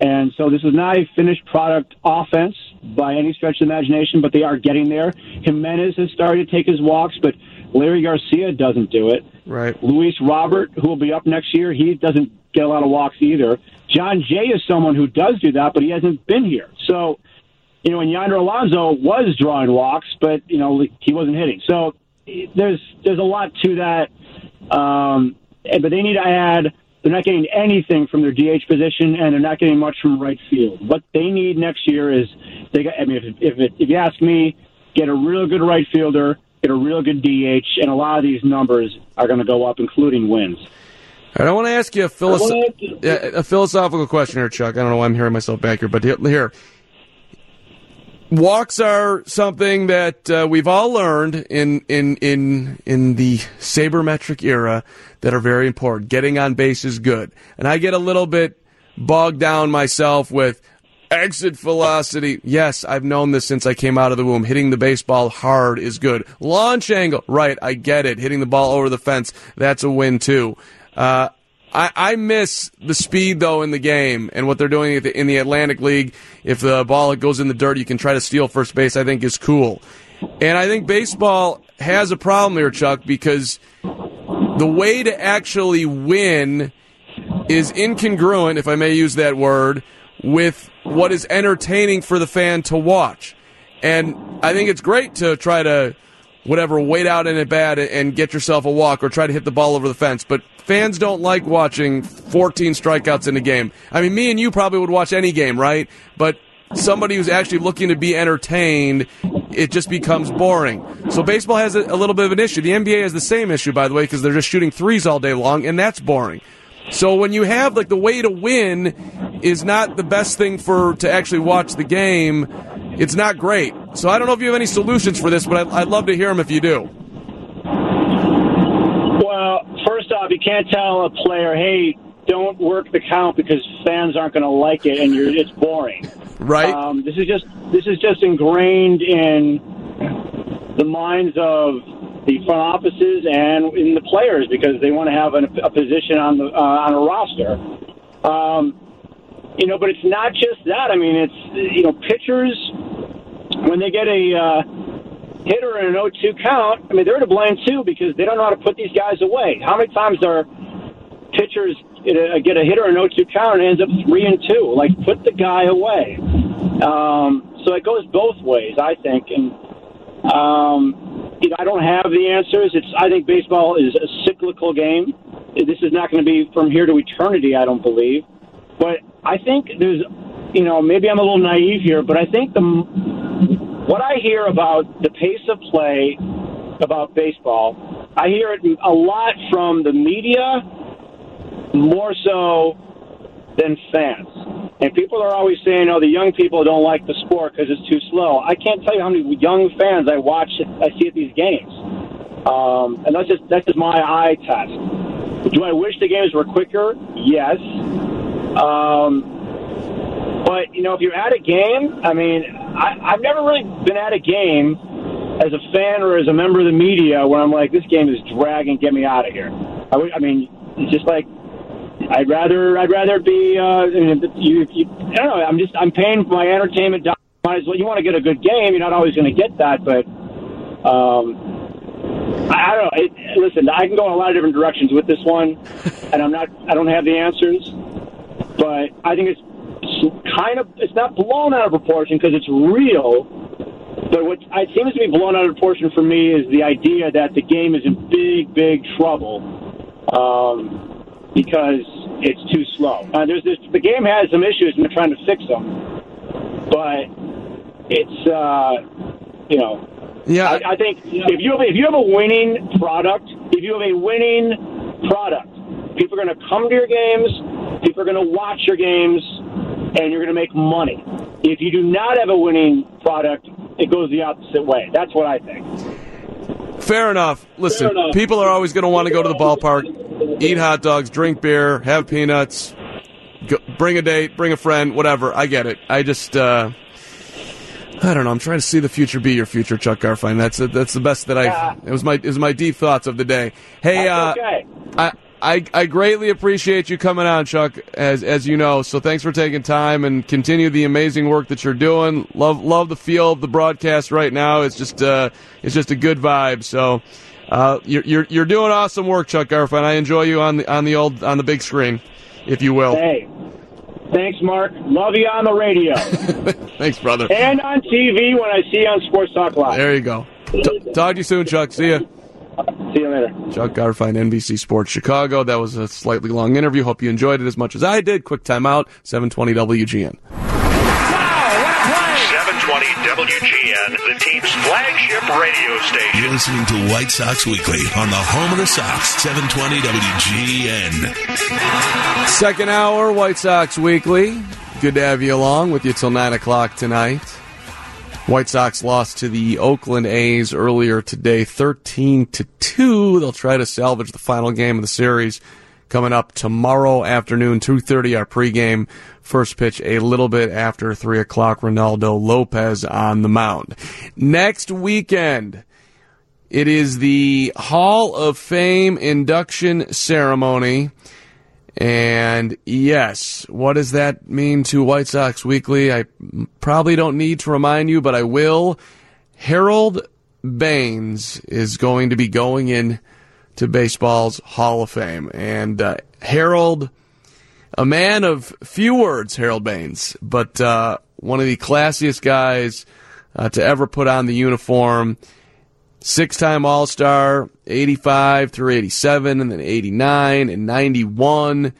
And so this is not a finished product offense by any stretch of the imagination, but they are getting there. Jimenez has started to take his walks, but Leury Garcia doesn't do it. Right. Luis Robert, who will be up next year, he doesn't get a lot of walks either. Jon Jay is someone who does do that, but he hasn't been here. So, you know, and Yonder Alonso was drawing walks, but you know he wasn't hitting. So there's there's a lot to that. Um, but they need to add. They're not getting anything from their DH position, and they're not getting much from right field. What they need next year is they. Got, I mean, if if, it, if you ask me, get a real good right fielder, get a real good DH, and a lot of these numbers are going to go up, including wins. Right, I want to ask you a, philosoph- yeah, a philosophical question here, Chuck. I don't know why I'm hearing myself back here, but here, here. walks are something that uh, we've all learned in in in in the sabermetric era that are very important. Getting on base is good, and I get a little bit bogged down myself with exit velocity. Yes, I've known this since I came out of the womb. Hitting the baseball hard is good. Launch angle, right? I get it. Hitting the ball over the fence, that's a win too. Uh, I, I miss the speed though in the game and what they're doing in the, in the Atlantic League. If the ball goes in the dirt, you can try to steal first base. I think is cool, and I think baseball has a problem here, Chuck, because the way to actually win is incongruent, if I may use that word, with what is entertaining for the fan to watch. And I think it's great to try to whatever wait out in at bat and get yourself a walk or try to hit the ball over the fence. But fans don't like watching 14 strikeouts in a game. I mean, me and you probably would watch any game, right? But somebody who's actually looking to be entertained, it just becomes boring. So baseball has a, a little bit of an issue. The NBA has the same issue, by the way, because they're just shooting threes all day long, and that's boring. So when you have like the way to win is not the best thing for to actually watch the game, it's not great. So I don't know if you have any solutions for this, but I'd, I'd love to hear them if you do. Well, first off, you can't tell a player, "Hey, don't work the count because fans aren't going to like it, and you're it's boring." Right. Um, this is just this is just ingrained in the minds of the front offices and in the players because they want to have an, a position on the uh, on a roster. Um, you know, but it's not just that. I mean, it's you know, pitchers when they get a uh, hitter in an 0-2 count. I mean, they're to blame too because they don't know how to put these guys away. How many times are pitchers get a, hitter in an 0-2 count and ends up three and two? Like, put the guy away. Um, so it goes both ways, I think, and. Um, you know, I don't have the answers. It's I think baseball is a cyclical game. This is not going to be from here to eternity. I don't believe, but I think there's, you know, maybe I'm a little naive here, but I think the what I hear about the pace of play about baseball, I hear it a lot from the media, more so than fans. And people are always saying, "Oh, the young people don't like the sport because it's too slow." I can't tell you how many young fans I watch, I see at these games, um, and that's just that's just my eye test. Do I wish the games were quicker? Yes. Um, but you know, if you're at a game, I mean, I, I've never really been at a game as a fan or as a member of the media where I'm like, this game is dragging, get me out of here. I, I mean, it's just like I'd rather I'd rather be uh, you, you I don't know I'm just I'm paying for my entertainment. Might as well you want to get a good game. You're not always going to get that, but um, I, I don't know. It, listen, I can go in a lot of different directions with this one, and I'm not I don't have the answers, but I think it's, kind of it's not blown out of proportion because it's real. But what it seems to be blown out of proportion for me is the idea that the game is in big, big trouble. Um, because it's too slow. Uh, there's this, the game has some issues, and they're trying to fix them. But it's uh, you know, yeah. I, I think if you have if you have a winning product, if you have a winning product, people are going to come to your games, people are going to watch your games, and you're going to make money. If you do not have a winning product, it goes the opposite way. That's what I think. Fair enough. Listen, Fair enough. people are always going to want to go to the ballpark, eat hot dogs, drink beer, have peanuts, go, bring a date, bring a friend, whatever. I get it. I just, uh, I don't know. I'm trying to see the future be your future, Chuck Garfien. That's that's the best that I. Yeah. It was my it was my deep thoughts of the day. Hey, uh, okay. I I, I greatly appreciate you coming on, Chuck, as as you know. So thanks for taking time and continue the amazing work that you're doing. Love love the feel of the broadcast right now. It's just uh, it's just a good vibe. So uh, you're, you're you're doing awesome work, Chuck Garfien. I enjoy you on the on the old on the big screen, if you will. Hey, thanks, Mark. Love you on the radio [laughs] Thanks, brother. and on TV when I see you on Sports Talk Live. There you go. T- talk to you soon, Chuck. See ya. See you later. Chuck Garfien, NBC Sports Chicago. That was a slightly long interview. Hope you enjoyed it as much as I did. Quick timeout, 720 WGN. 720 WGN, the team's flagship radio station. You're listening to White Sox Weekly on the home of the Sox, 720 WGN. Second hour, White Sox Weekly. Good to have you along with you till 9 o'clock tonight. White Sox lost to the Oakland A's earlier today, 13 to 2. They'll try to salvage the final game of the series coming up tomorrow afternoon, 2.30, our pregame. First pitch a little bit after 3 o'clock, Reynaldo Lopez on the mound. Next weekend, it is the Hall of Fame induction ceremony. And yes, what does that mean to White Sox Weekly? I probably don't need to remind you, but I will. Harold Baines is going to be going in to baseball's Hall of Fame. And uh, Harold, a man of few words, Harold Baines, but uh, one of the classiest guys uh, to ever put on the uniform. Six time All Star, 85 through 87, and then 89 and 91.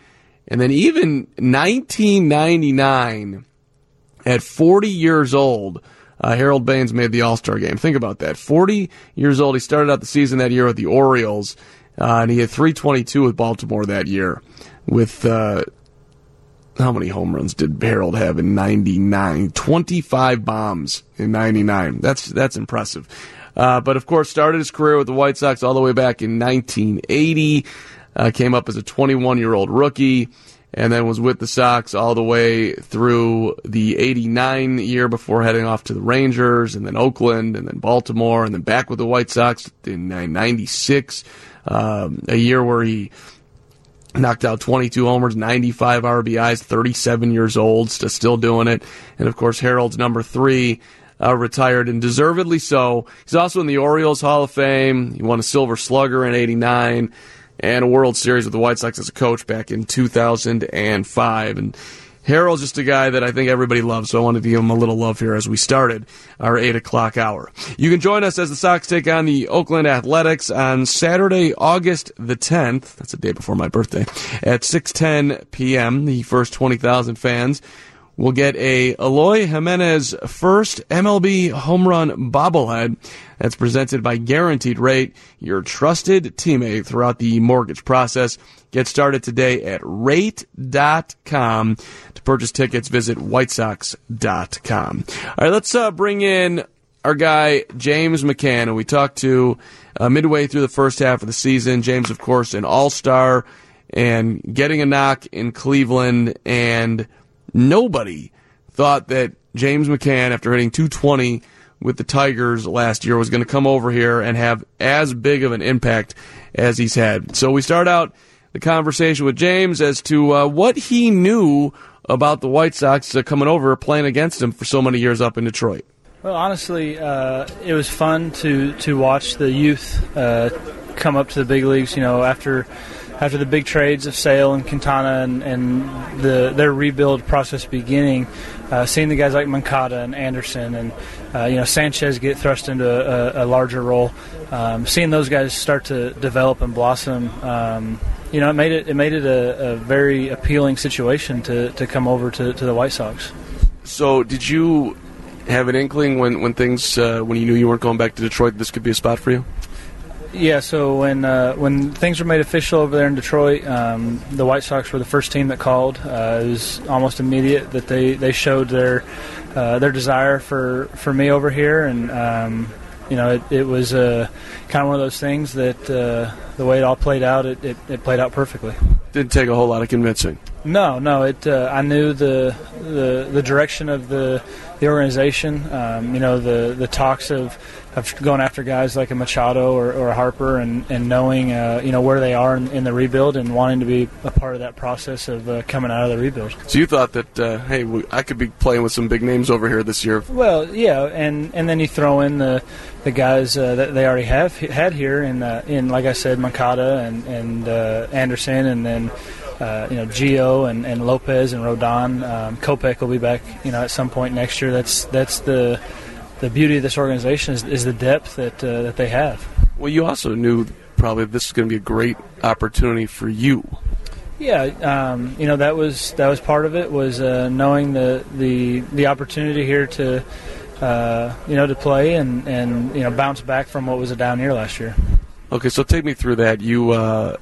And then even 1999, at 40 years old, uh, Harold Baines made the All Star game. Think about that. 40 years old. He started out the season that year with the Orioles, uh, and he had 322 with Baltimore that year. With uh, how many home runs did Harold have in 99? 25 bombs in 99. That's, that's impressive. Uh, but of course, started his career with the White Sox all the way back in 1980. Uh, came up as a 21 year old rookie and then was with the Sox all the way through the 89 year before heading off to the Rangers and then Oakland and then Baltimore and then back with the White Sox in 96. Um, a year where he knocked out 22 homers, 95 RBIs, 37 years old, still doing it. And of course, Harold's number three. Uh, retired and deservedly so. He's also in the Orioles Hall of Fame. He won a Silver Slugger in '89 and a World Series with the White Sox as a coach back in 2005. And Harold's just a guy that I think everybody loves, so I wanted to give him a little love here as we started our 8 o'clock hour. You can join us as the Sox take on the Oakland Athletics on Saturday, August the 10th. That's the day before my birthday. At 6.10 p.m., the first 20,000 fans will get a Eloy Jimenez first MLB home run bobblehead that's presented by Guaranteed Rate, your trusted teammate throughout the mortgage process. Get started today at rate.com. To purchase tickets, visit whitesox.com. All right, let's uh, bring in our guy, James McCann, who we talked to uh, midway through the first half of the season. James, of course, an all star and getting a knock in Cleveland, and nobody thought that James McCann, after hitting 220 with the Tigers last year, was going to come over here and have as big of an impact as he's had. So we start out the conversation with James as to uh, what he knew about the White Sox uh, coming over playing against him for so many years up in Detroit. Well, honestly, uh, it was fun to to watch the youth uh, come up to the big leagues. You know, after after the big trades of Sale and Quintana and, and the their rebuild process beginning, uh, seeing the guys like Moncada and Anderson and uh, you know Sanchez get thrust into a, a larger role, um, seeing those guys start to develop and blossom. Um, you know, it made it it made it a, a very appealing situation to, to come over to, to the White Sox. So, did you have an inkling when when things uh, when you knew you weren't going back to Detroit, this could be a spot for you? Yeah, so when uh, when things were made official over there in Detroit, um, the White Sox were the first team that called. Uh, it was almost immediate that they, they showed their uh, their desire for, for me over here, and um, you know it, it was uh, kind of one of those things that uh, the way it all played out, it, it, it played out perfectly. Didn't take a whole lot of convincing. No, no. It. Uh, I knew the, the the direction of the the organization. Um, you know, the the talks of of going after guys like a Machado or, or a Harper, and and knowing uh, you know where they are in, in, the rebuild and wanting to be a part of that process of uh, coming out of the rebuild. So you thought that uh, hey, I could be playing with some big names over here this year. Well, yeah, and and then you throw in the the guys uh, that they already have had here in uh, in like I said, Moncada and and uh, Anderson, and then uh, you know Gio and, and Lopez and Rodon. Um, Kopech will be back, you know, at some point next year. That's that's the the beauty of this organization is, is the depth that uh, that they have. Well, you also knew probably this is going to be a great opportunity for you. Yeah, um, you know that was that was part of it was uh, knowing the the the opportunity here to. Uh, you know, to play and, and you know bounce back from what was a down year last year. Okay, so take me through that. You uh,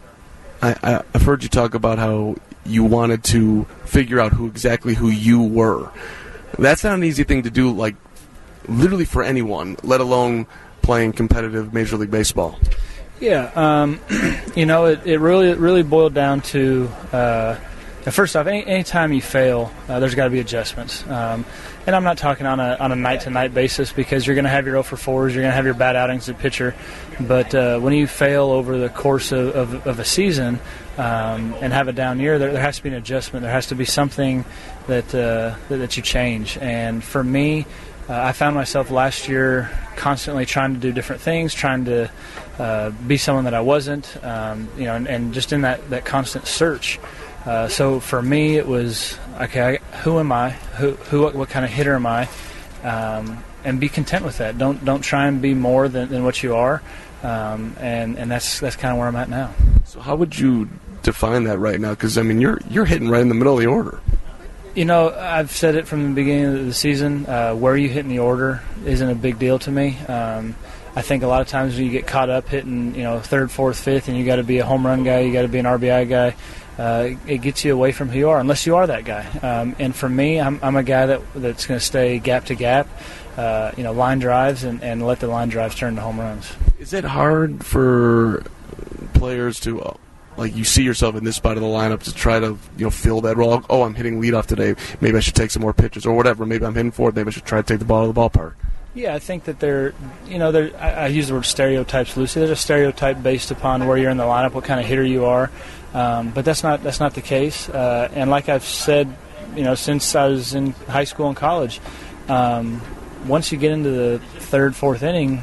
I, I've heard you talk about how you wanted to figure out who exactly who you were. That's not an easy thing to do, like literally for anyone, let alone playing competitive Major League Baseball. Yeah, um, [clears throat] you know, it, it really it really boiled down to uh, first off, any anytime you fail, uh, there's got to be adjustments. Um, and I'm not talking on a on a night to night basis because you're going to have your 0 for 4s, you're going to have your bad outings at pitcher. But uh, when you fail over the course of, of, of a season um, and have a down year, there, there, has to be an adjustment. There has to be something that uh, that, that, you change. And for me, uh, I found myself last year constantly trying to do different things, trying to uh, be someone that I wasn't, um, you know, and, and, just in that, that constant search. Uh, so for me, it was okay. Who am I? Who, who what, what kind of hitter am I? Um, and be content with that. Don't don't try and be more than, than what you are. Um, and and that's that's kind of where I'm at now. So how would you define that right now? Because I mean, you're you're hitting right in the middle of the order. You know, I've said it from the beginning of the season. Uh, where you hit in the order isn't a big deal to me. Um, I think a lot of times when you get caught up hitting, you know, third, fourth, fifth, and you got to be a home run guy, you got to be an RBI guy uh, it gets you away from who you are, unless you are that guy. Um, and for me, I'm, I'm a guy that that's going to stay gap to gap, uh, you know, line drives and, and let the line drives turn to home runs. Is it hard for players to, like, you see yourself in this spot of the lineup to try to, you know, fill that role? Oh, I'm hitting leadoff today. Maybe I should take some more pitches or whatever. Maybe I'm hitting forward. Maybe I should try to take the ball to the ballpark. Yeah, I think that they're, you know, they're, I, I use the word stereotypes loosely. There's a stereotype based upon where you're in the lineup, what kind of hitter you are. Um, but that's not that's not the case. Uh, and like I've said, you know, since I was in high school and college, um, once you get into the third, fourth inning,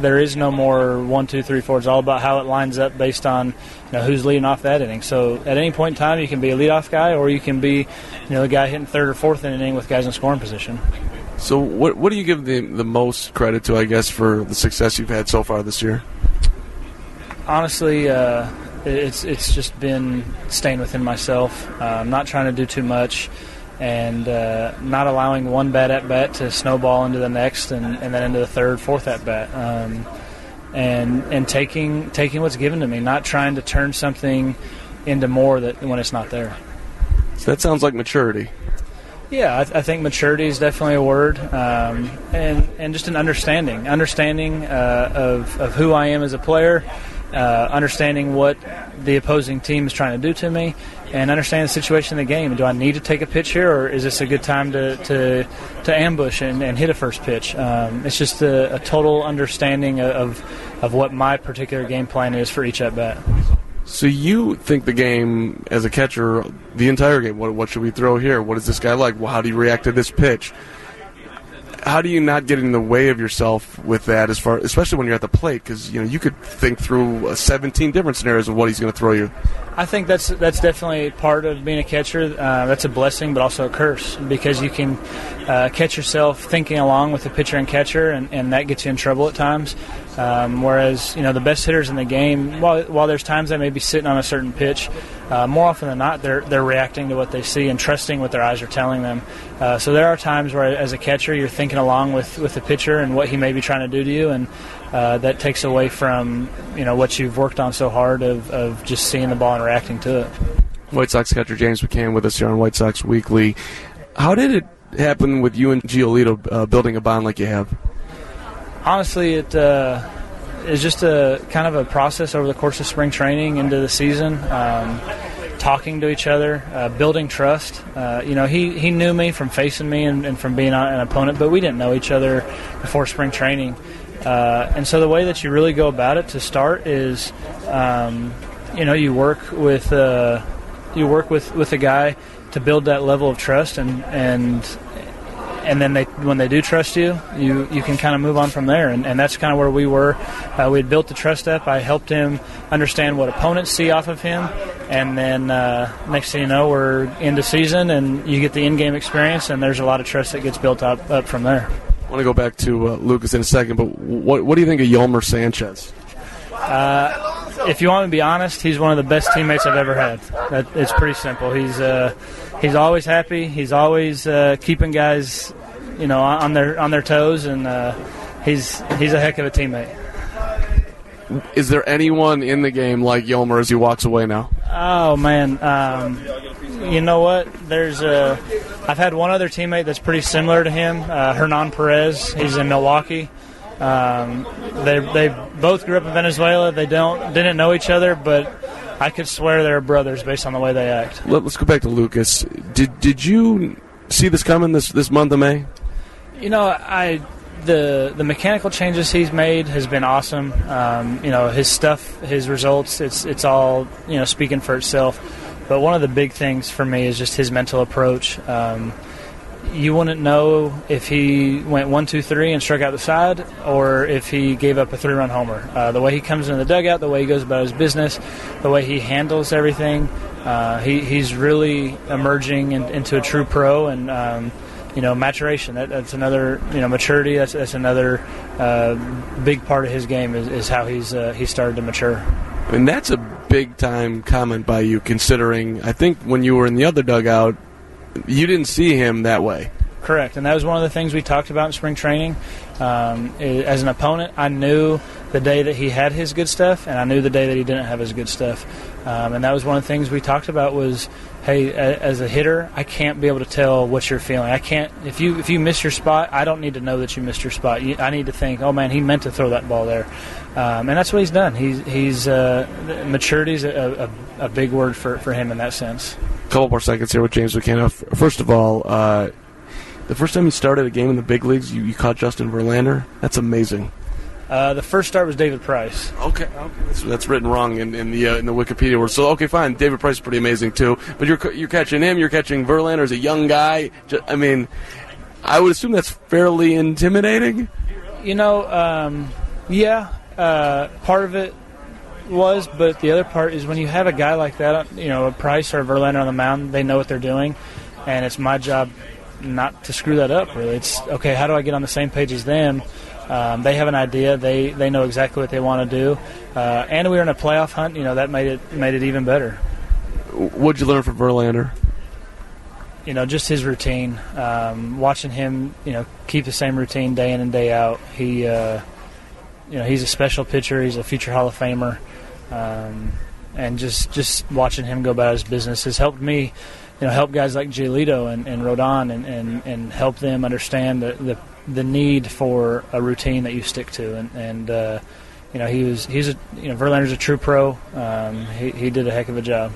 there is no more one, two, three, four. It's all about how it lines up based on you know, who's leading off that inning. So at any point in time, you can be a leadoff guy, or you can be, you know, the guy hitting third or fourth inning with guys in scoring position. So what what do you give the the most credit to, I guess, for the success you've had so far this year? Honestly, uh, it's it's just been staying within myself, uh, I'm not trying to do too much, and uh, not allowing one bad at bat to snowball into the next, and, and then into the third, fourth at bat, um, and and taking taking what's given to me, not trying to turn something into more that when it's not there. So that sounds like maturity. Yeah, I, th- I, think maturity is definitely a word, um, and and just an understanding, understanding uh, of of who I am as a player, uh, understanding what the opposing team is trying to do to me, and understand the situation in the game. Do I need to take a pitch here, or is this a good time to to, to ambush and, and hit a first pitch? Um, it's just a, a, total understanding of of what my particular game plan is for each at bat. So you think the game as a catcher, the entire game? What, what should we throw here? What is this guy like? Well, how do you react to this pitch? How do you not get in the way of yourself with that as far especially when you're at the plate? Because you know you could think through 17 different scenarios of what he's going to throw you. I think that's that's definitely part of being a catcher. Uh, that's a blessing but also a curse because you can uh, catch yourself thinking along with the pitcher and catcher and, and that gets you in trouble at times um, whereas you know the best hitters in the game while, while there's times they may be sitting on a certain pitch uh, more often than not, they're they're reacting to what they see and trusting what their eyes are telling them. Uh, so there are times where, as a catcher, you're thinking along with, with the pitcher and what he may be trying to do to you, and uh, that takes away from you know what you've worked on so hard of, of just seeing the ball and reacting to it. White Sox catcher James McCann with us here on White Sox Weekly. How did it happen with you and Giolito uh, building a bond like you have? Honestly, it uh, is just a kind of a process over the course of spring training into the season. Um, talking to each other, uh, building trust. Uh, you know, he, he knew me from facing me and, and from being an opponent, but we didn't know each other before spring training. Uh, and so the way that you really go about it to start is, um, you know, you work with uh, you work with, with a guy to build that level of trust, and and and then they when they do trust you, you you can kind of move on from there, and, and that's kind of where we were. Uh, we had built the trust up. I helped him understand what opponents see off of him, and then uh, next thing you know, we're into season, and you get the in-game experience, and there's a lot of trust that gets built up up from there. I want to go back to uh, Lucas in a second, but what what do you think of Yolmer Sanchez? Uh, if you want to be honest, he's one of the best teammates I've ever had. That, it's pretty simple. He's uh, he's always happy. He's always uh, keeping guys, you know, on their on their toes, and uh, he's he's a heck of a teammate. Is there anyone in the game like Yolmer as he walks away now? Oh man, um, you know what? There's a. I've had one other teammate that's pretty similar to him, uh, Hernan Perez. He's in Milwaukee. Um, they they both grew up in Venezuela. They don't didn't know each other, but I could swear they're brothers based on the way they act. Let, us go back to Lucas. Did did you see this coming this this month of May? You know, I the the mechanical changes he's made has been awesome. Um, you know, his stuff, his results, it's it's all you know speaking for itself. But one of the big things for me is just his mental approach. Um, you wouldn't know if he went one, two, three and struck out the side, or if he gave up a three-run homer. Uh, the way he comes into the dugout, the way he goes about his business, the way he handles everything, uh, he, he's really emerging in, into a true pro, and um, you know, maturation. That, that's another, you know, maturity. That's, that's another uh, big part of his game is, is how he's uh, he started to mature. And that's a big time comment by you, considering I think when you were in the other dugout, you didn't see him that way. Correct, and that was one of the things we talked about in spring training. Um, as an opponent, I knew the day that he had his good stuff, and I knew the day that he didn't have his good stuff. Um, and that was one of the things we talked about was, hey, as a hitter, I can't be able to tell what you're feeling. I can't if you if you miss your spot, I don't need to know that you missed your spot. I need to think, oh man, he meant to throw that ball there, um, and that's what he's done. He's he's uh, maturity is a, a, a big word for for him in that sense A couple more seconds here with James McCann. First of all, uh, the first time you started a game in the big leagues, you, you caught Justin Verlander. That's amazing. Uh, the first start was David Price. Okay, okay. That's, that's written wrong in, in the uh, in the Wikipedia word. So okay, fine. David Price is pretty amazing too. But you're you're catching him. You're catching Verlander as a young guy. I mean, I would assume that's fairly intimidating. You know, um, yeah. Uh, part of it was, but the other part is when you have a guy like that, you know, a Price or a Verlander on the mound, they know what they're doing, and it's my job not to screw that up. Really, it's okay. How do I get on the same page as them? Um, they have an idea. They they know exactly what they want to do, uh, and we were in a playoff hunt. You know that made it made it even better. What'd you learn from Verlander? You know, just his routine. Um, watching him, you know, keep the same routine day in and day out. He, uh, you know, he's a special pitcher. He's a future Hall of Famer. Um, and just just watching him go about his business has helped me, you know, help guys like Giolito and, and Rodon and, and, and help them understand the, the the need for a routine that you stick to. And, and uh, you know, he was he's a you know Verlander's a true pro. Um, he he did a heck of a job.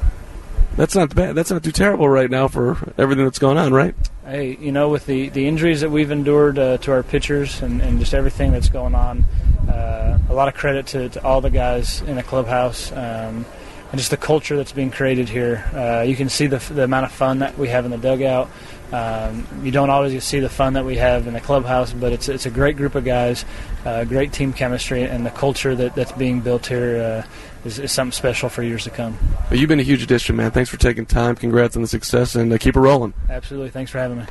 That's not bad. That's not too terrible right now for everything that's going on, right? Hey, you know, with the, the injuries that we've endured uh, to our pitchers and, and just everything that's going on, uh, a lot of credit to, to all the guys in the clubhouse um, and just the culture that's being created here. Uh, you can see the, the amount of fun that we have in the dugout. Um, you don't always see the fun that we have in the clubhouse, but it's it's a great group of guys, uh, great team chemistry, and the culture that, that's being built here uh, is, is, something special for years to come. Well, you've been a huge addition, man. Thanks for taking time. Congrats on the success, and uh, keep it rolling. Absolutely. Thanks for having me.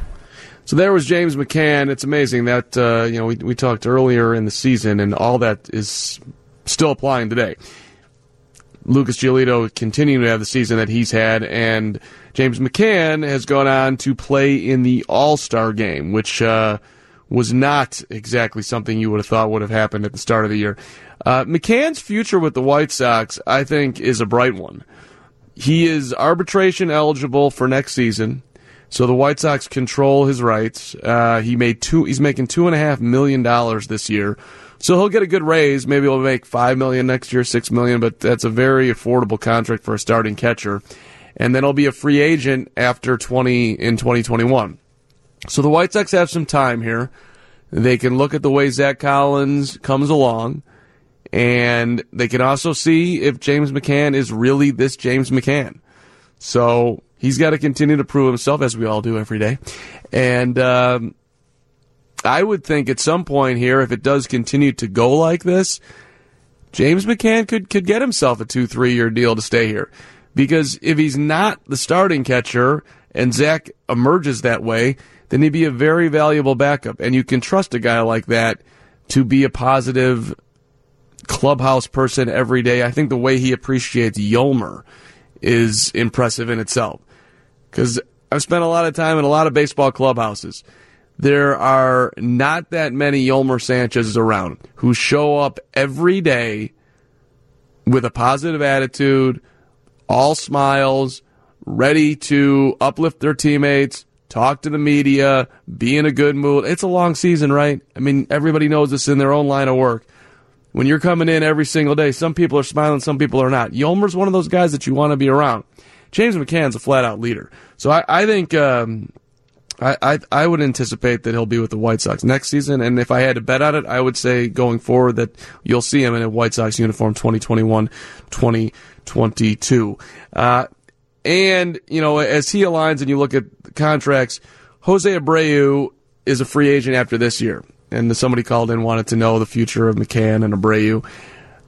So there was James McCann. It's amazing that uh, you know we we talked earlier in the season, and all that is still applying today. Lucas Giolito continuing to have the season that he's had, and James McCann has gone on to play in the All Star game, which uh, was not exactly something you would have thought would have happened at the start of the year. Uh, McCann's future with the White Sox, I think, is a bright one. He is arbitration eligible for next season, so the White Sox control his rights. Uh, he made two. He's making two and a half million dollars this year, so he'll get a good raise. Maybe he'll make five million next year, six million, but that's a very affordable contract for a starting catcher. and then he'll be a free agent after 20 in 2021. So the White Sox have some time here. They can look at the way Zach Collins comes along, and they can also see if James McCann is really this James McCann. So he's got to continue to prove himself, as we all do every day. And um, I would think at some point here, if it does continue to go like this, James McCann could could get himself a two three year deal to stay here. Because if he's not the starting catcher and Zach emerges that way, then he'd be a very valuable backup. And you can trust a guy like that to be a positive clubhouse person every day. I think the way he appreciates Yolmer is impressive in itself. Because I've spent a lot of time in a lot of baseball clubhouses. There are not that many Yolmer Sanchez's around who show up every day with a positive attitude, all smiles, ready to uplift their teammates, talk to the media, be in a good mood. It's a long season, right? I mean, everybody knows this in their own line of work. When you're coming in every single day, some people are smiling, some people are not. Yolmer's one of those guys that you want to be around. James McCann's a flat out leader. So I, I think um, I, I I would anticipate that he'll be with the White Sox next season. And if I had to bet on it, I would say going forward that you'll see him in a White Sox uniform 2021 2022. Uh, and, you know, as he aligns and you look at contracts, Jose Abreu is a free agent after this year. And somebody called in wanted to know the future of McCann and Abreu.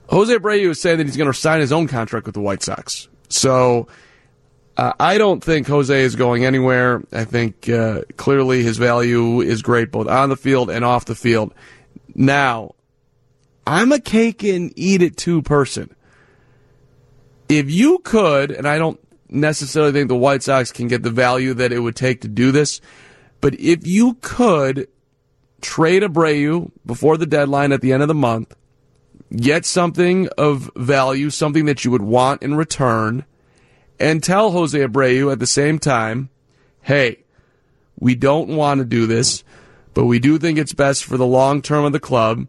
Jose Abreu is saying that he's going to sign his own contract with the White Sox. So uh, I don't think Jose is going anywhere. I think uh, clearly his value is great both on the field and off the field. Now, I'm a cake and eat it too person. If you could, and I don't necessarily think the White Sox can get the value that it would take to do this, but if you could trade Abreu before the deadline at the end of the month, get something of value, something that you would want in return, and tell Jose Abreu at the same time, hey, we don't want to do this, but we do think it's best for the long term of the club.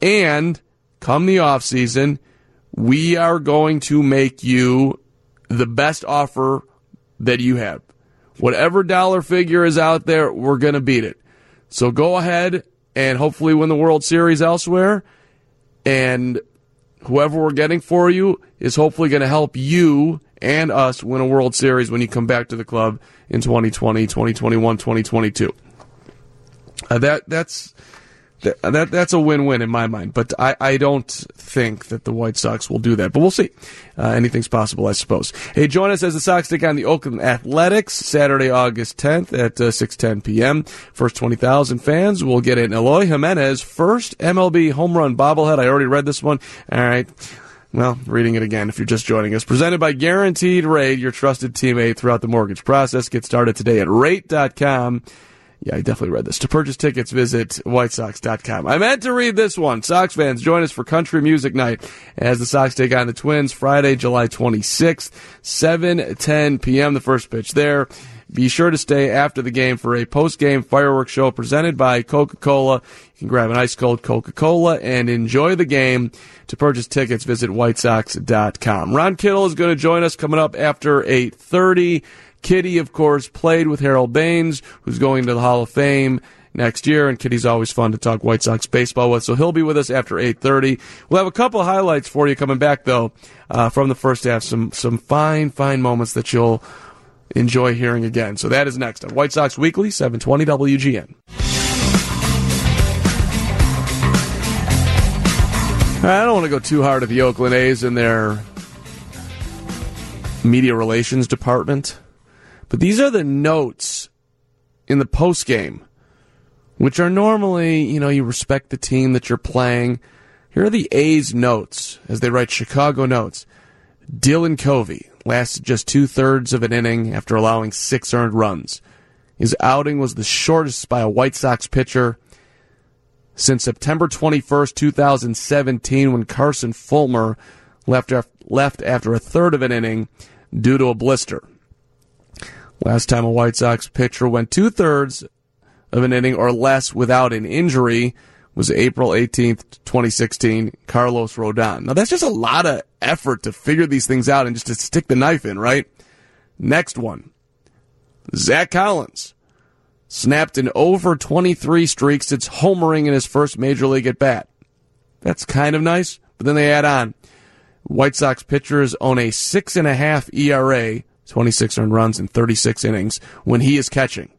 And come the off season, we are going to make you the best offer that you have. Whatever dollar figure is out there, we're going to beat it. So go ahead and hopefully win the World Series elsewhere. And whoever we're getting for you is hopefully going to help you and us win a World Series when you come back to the club in 2020, 2021, 2022. Uh, that that's that, that that's a win-win in my mind. But I, I don't think that the White Sox will do that. But we'll see. Uh, anything's possible, I suppose. Hey, join us as the Sox take on the Oakland Athletics Saturday, August 10th at uh, 6:10 p.m. First 20,000 fans will get an Eloy Jimenez first MLB home run bobblehead. I already read this one. All right. Well, reading it again if you're just joining us. Presented by Guaranteed Rate, your trusted teammate throughout the mortgage process. Get started today at rate.com. Yeah, I definitely read this. To purchase tickets, visit whitesox.com. I meant to read this one. Sox fans, join us for Country Music Night as the Sox take on the Twins Friday, July 26th, 7:10 p.m. The first pitch there. Be sure to stay after the game for a post-game fireworks show presented by Coca-Cola. Can grab an ice cold Coca-Cola and enjoy the game. To purchase tickets, visit whitesox.com. Ron Kittle is going to join us coming up after 8:30. Kitty, of course, played with Harold Baines, who's going to the Hall of Fame next year, and Kitty's always fun to talk White Sox baseball with. So he'll be with us after 8:30. We'll have a couple of highlights for you coming back though uh, from the first half. Some some fine fine moments that you'll enjoy hearing again. So that is next on White Sox Weekly, 720 WGN. I don't want to go too hard at the Oakland A's and their media relations department, but these are the notes in the post game, which are normally, you know, you respect the team that you're playing. Here are the A's notes as they write Chicago notes. Dylan Covey lasted just two thirds of an inning after allowing six earned runs. His outing was the shortest by a White Sox pitcher since September 21st, 2017, when Carson Fulmer left, left after a third of an inning due to a blister. Last time a White Sox pitcher went two thirds of an inning or less without an injury was April 18th, 2016, Carlos Rodon. Now that's just a lot of effort to figure these things out and just to stick the knife in, right? Next one. Zach Collins snapped an over 23 streak since homering in his first major league at bat. That's kind of nice, but then they add on. White Sox pitchers own a six and a half ERA, 26 earned runs in 36 innings when he is catching.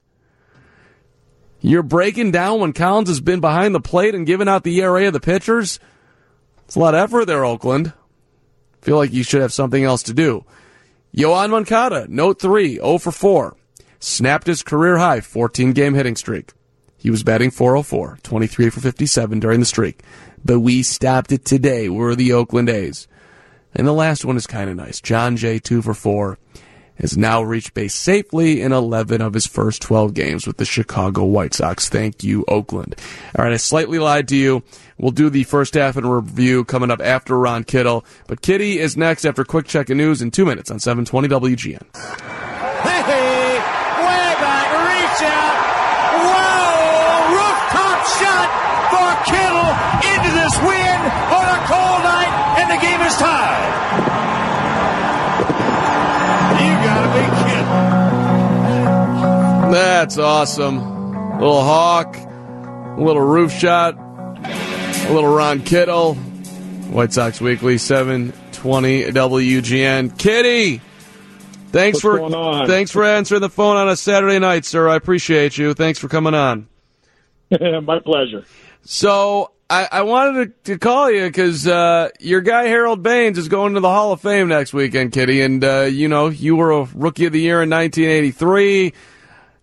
You're breaking down when Collins has been behind the plate and giving out the ERA of the pitchers. It's a lot of effort there, Oakland. Feel like you should have something else to do. Yoan Moncada, note 3, 0 for 4. Snapped his career high 14 game hitting streak. He was batting 404, 23 for 57 during the streak. But we stopped it today. We're the Oakland A's. And the last one is kind of nice. Jon Jay, 2 for 4 has now reached base safely in 11 of his first 12 games with the Chicago White Sox. Thank you, Oakland. All right, I slightly lied to you. We'll do the first half in review coming up after Ron Kittle. But Kitty is next after quick check of news in two minutes on 720 WGN. Out. Whoa, rooftop shot for Kittle into this wind on a cold night, and the game is tied. You gotta be kidding. That's awesome. A little hawk, a little roof shot, a little Ron Kittle. White Sox Weekly, 720 WGN. Kitty! Thanks What's for thanks for answering the phone on a Saturday night, sir. I appreciate you. Thanks for coming on. [laughs] My pleasure. So I, I wanted to, to call you because uh, your guy Harold Baines is going to the Hall of Fame next weekend, Kitty. And uh, you know you were a Rookie of the Year in 1983.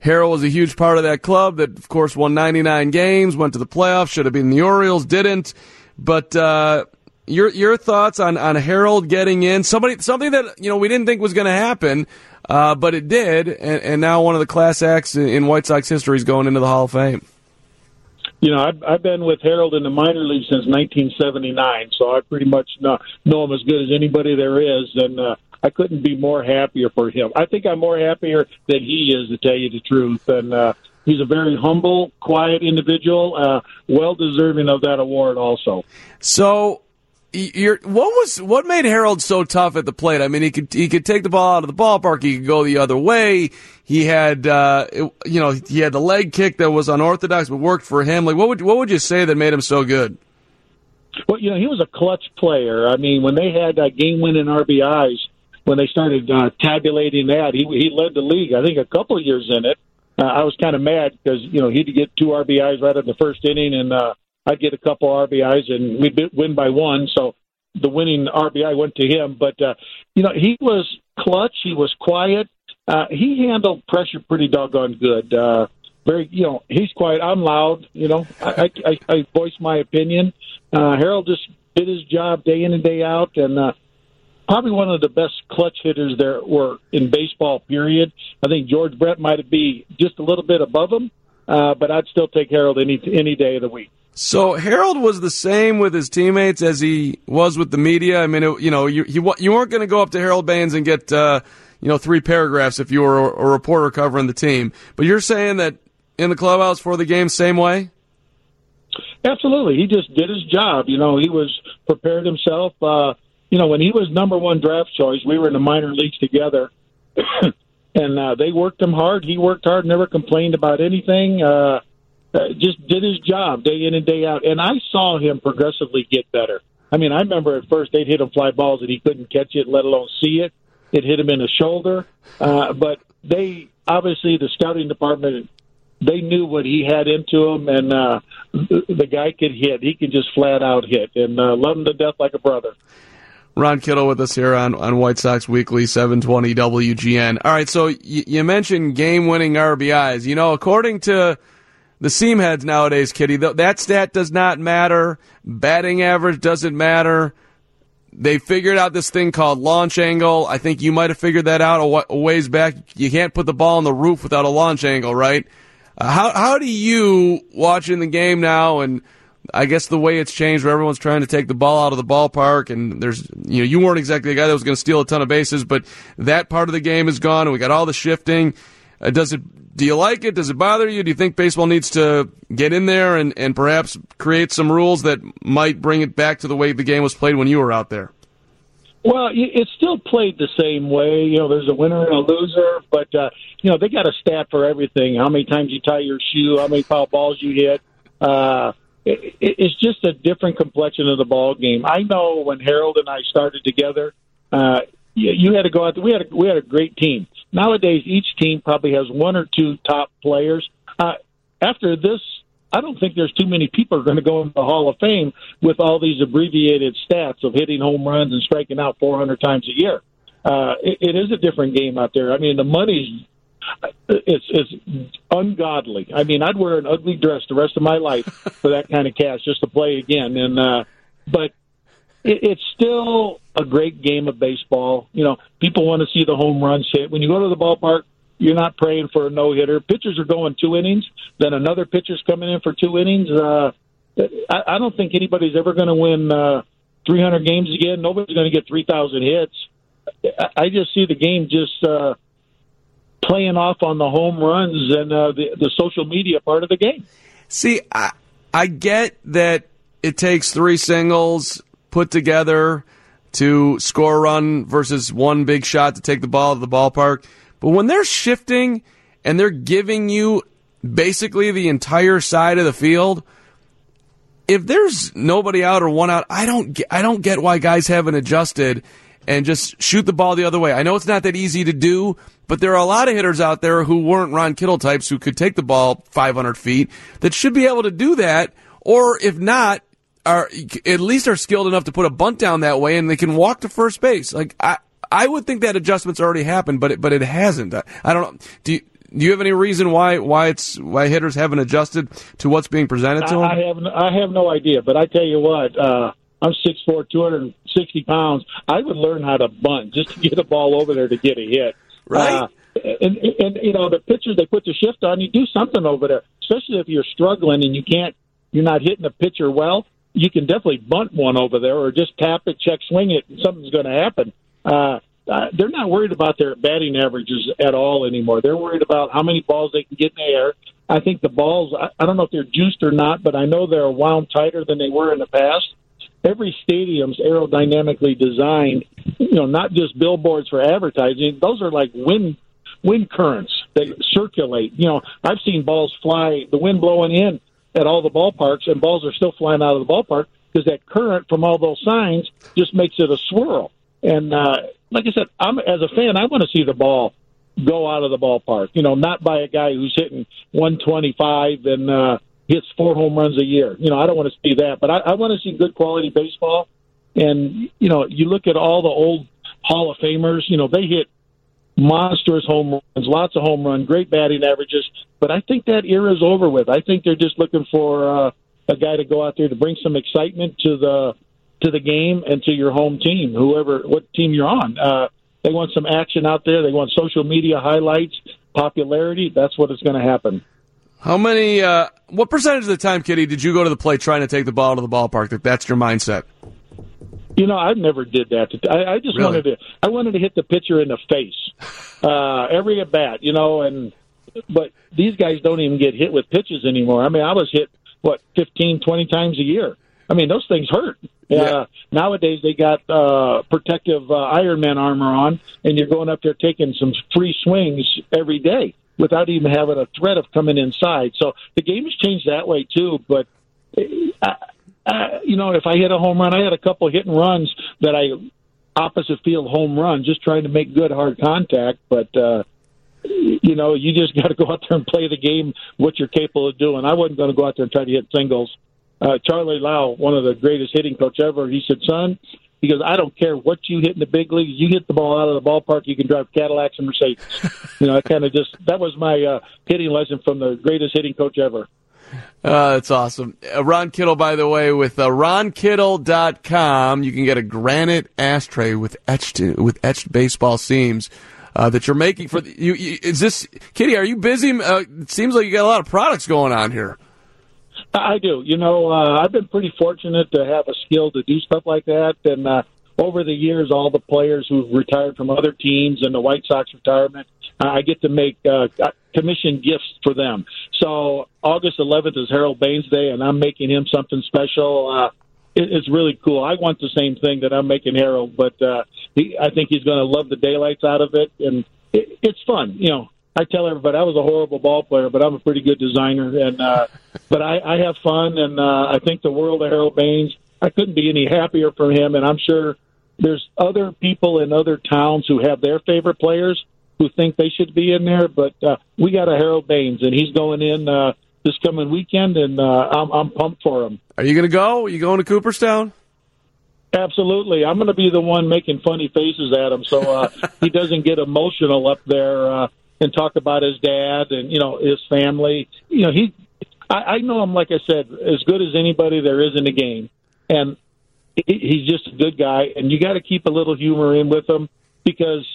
Harold was a huge part of that club that, of course, won 99 games, went to the playoffs, should have been the Orioles, didn't. But uh, your your thoughts on, on Harold getting in? Somebody something that you know we didn't think was going to happen, uh, but it did, and, and now one of the class acts in, in White Sox history is going into the Hall of Fame. You know, I've, I've been with Harold in the minor league since 1979, so I pretty much know, know him as good as anybody there is, and uh, I couldn't be more happier for him. I think I'm more happier than he is, to tell you the truth. And uh, he's a very humble, quiet individual, uh, well deserving of that award, also. So, you're, what was what made Harold so tough at the plate? I mean, he could he could take the ball out of the ballpark. He could go the other way. He had uh, it- you know he had the leg kick that was unorthodox but worked for him. Like what would what would you say that made him so good? Well, you know, he was a clutch player. I mean, when they had uh, game-winning RBIs, when they started uh, tabulating that, he he led the league. I think a couple of years in it. Uh, I was kind of mad because you know he'd get two RBIs right in the first inning, and uh, I'd get a couple RBIs, and we'd win by one. So the winning RBI went to him. But uh, you know, he was clutch. He was quiet. Uh, he handled pressure pretty doggone good. Uh, very, you know, he's quiet. I'm loud. You know, I, I, I, voice my opinion. Uh, Harold just did his job day in and day out, and uh, probably one of the best clutch hitters there were in baseball. Period. I think George Brett might have be just a little bit above him, uh, but I'd still take Harold any any day of the week. So Harold was the same with his teammates as he was with the media. I mean, it, you know, you wa- you weren't going to go up to Harold Baines and get uh, you know three paragraphs if you were a, a reporter covering the team. But you're saying that in the clubhouse for the game, same way. Absolutely, he just did his job. You know, he was prepared himself. Uh, you know, when he was number one draft choice, we were in the minor leagues together, [coughs] and uh, they worked him hard. He worked hard, never complained about anything. Uh, uh, just did his job day in and day out. And I saw him progressively get better. I mean, I remember at first they'd hit him fly balls and he couldn't catch it, let alone see it. It hit him in the shoulder. Uh, but they obviously the scouting department they knew what he had into him, and uh, the, the guy could hit. He could just flat out hit, and uh, love him to death like a brother. Ron Kittle with us here on, on White Sox Weekly, 720 WGN. All right, so y- you mentioned game winning RBIs. You know, according to the seam heads nowadays, Kitty, th- that stat does not matter. Batting average doesn't matter. They figured out this thing called launch angle. I think you might have figured that out a ways back. You can't put the ball on the roof without a launch angle, right? Uh, how how do you watching the game now and I guess the way it's changed where everyone's trying to take the ball out of the ballpark and there's you know you weren't exactly the guy that was going to steal a ton of bases but that part of the game is gone and we got all the shifting uh, does it do you like it does it bother you do you think baseball needs to get in there and, and perhaps create some rules that might bring it back to the way the game was played when you were out there Well, it's still played the same way. You know, there's a winner and a loser, but uh, you know they got a stat for everything: how many times you tie your shoe, how many foul balls you hit. Uh, it, it- it's just a different complexion of the ball game. I know when Harold and I started together, uh, you, you had to go out. There. We had a, we had a great team. Nowadays, each team probably has one or two top players. Uh, after this, I don't think there's too many people are going to go into the Hall of Fame with all these abbreviated stats of hitting home runs and striking out 400 times a year. Uh, it, it is a different game out there. I mean, the money's it's it's ungodly. I mean, I'd wear an ugly dress the rest of my life for that kind of cash just to play again. And uh, but it, it's still a great game of baseball. You know, people want to see the home runs hit. When you go to the ballpark, you're not praying for a no hitter. Pitchers are going two innings, then another pitcher's coming in for two innings. Uh, I, I don't think anybody's ever going to win uh, 300 games again. Nobody's going to get 3,000 hits. I, I just see the game just uh, playing off on the home runs and uh, the, the social media part of the game. See, I, I get that it takes three singles put together to score a run versus one big shot to take the ball to the ballpark. But when they're shifting and they're giving you basically the entire side of the field, if there's nobody out or one out, I don't get, I don't get why guys haven't adjusted and just shoot the ball the other way. I know it's not that easy to do, but there are a lot of hitters out there who weren't Ron Kittle types who could take the ball 500 feet that should be able to do that. Or if not, are at least are skilled enough to put a bunt down that way and they can walk to first base. Like I, I would think that adjustment's already happened, but it, but it hasn't. I, I don't know. Do you, do you have any reason why why it's why hitters haven't adjusted to what's being presented to them? I, have no, I have no idea, but I tell you what, uh, I'm six four, two hundred and sixty pounds. I would learn how to bunt just to get a ball over there to get a hit. Right. Uh, and, and, and you know the pitchers they put the shift on. You do something over there, especially if you're struggling and you can't. You're not hitting the pitcher well. You can definitely bunt one over there, or just tap it, check swing it, and something's going to happen. Uh, uh, they're not worried about their batting averages at all anymore. They're worried about how many balls they can get in the air. I think the balls, I, I don't know if they're juiced or not, but I know they're wound tighter than they were in the past. Every stadium's aerodynamically designed, you know, not just billboards for advertising. Those are like wind wind currents that circulate. You know, I've seen balls fly, the wind blowing in at all the ballparks, and balls are still flying out of the ballpark because that current from all those signs just makes it a swirl. And uh, like I said, I'm as a fan, I want to see the ball go out of the ballpark. You know, not by a guy who's hitting 125 and uh, hits four home runs a year. You know, I don't want to see that, but I, I want to see good quality baseball. And you know, you look at all the old Hall of Famers. You know, they hit monstrous home runs, lots of home run, great batting averages. But I think that era is over with. I think they're just looking for uh, a guy to go out there to bring some excitement to the to the game and to your home team, whoever what team you're on. Uh, they want some action out there. They want social media highlights, popularity. That's what is going to happen. How many? Uh, what percentage of the time, Kitty, did you go to the plate trying to take the ball to the ballpark? That that's your mindset. You know, I never did that. I, I just Really? wanted to. I wanted to hit the pitcher in the face uh, every at bat. You know, and but these guys don't even get hit with pitches anymore. I mean, I was hit what fifteen, twenty times a year. I mean, those things hurt. Uh, nowadays, they got uh, protective uh, Iron Man armor on, and you're going up there taking some free swings every day without even having a threat of coming inside. So the game has changed that way too. But uh, uh, you know, if I hit a home run, I had a couple hit and runs that I opposite field home run, just trying to make good hard contact. But uh, you know, you just [laughs] got to go out there and play the game what you're capable of doing. I wasn't going to go out there and try to hit singles. Uh, Charlie Lau, one of the greatest hitting coach ever, he said, "Son." He goes, I don't care what you hit in the big leagues. You hit the ball out of the ballpark, you can drive Cadillacs and Mercedes. [laughs] you know, I kind of just that was my uh, hitting lesson from the greatest hitting coach ever. Uh, [laughs] that's awesome. Uh, Ron Kittle, by the way, with uh, ronkittle.com, you can get a granite ashtray with etched with etched baseball seams uh, that you're making for the, you, you. Is this Kitty? Are you busy? Uh, it seems like you got a lot of products going on here. I do. You know, uh, I've been pretty fortunate to have a skill to do stuff like that. And uh, over the years, all the players who've retired from other teams and the White Sox retirement, uh, I get to make uh, commission gifts for them. So August 11th is Harold Baines Day, and I'm making him something special. Uh, it, it's really cool. I want the same thing that I'm making Harold, but uh, he, I think he's going to love the daylights out of it, and it, it's fun. You know, I tell everybody I was a horrible ball player, but I'm a pretty good designer, and uh, but I, I have fun, and uh, I think the world of Harold Baines. I couldn't be any happier for him, and I'm sure there's other people in other towns who have their favorite players who think they should be in there, but uh, we got a Harold Baines, and he's going in uh, this coming weekend, and uh, I'm, I'm pumped for him. Are you going to go? Are you going to Cooperstown? Absolutely, I'm going to be the one making funny faces at him, so uh, [laughs] he doesn't get emotional up there uh, and talk about his dad and you know his family. You know, he, I, I know him like I said, as good as anybody there is in the game, and he, he's just a good guy. And you got to keep a little humor in with him because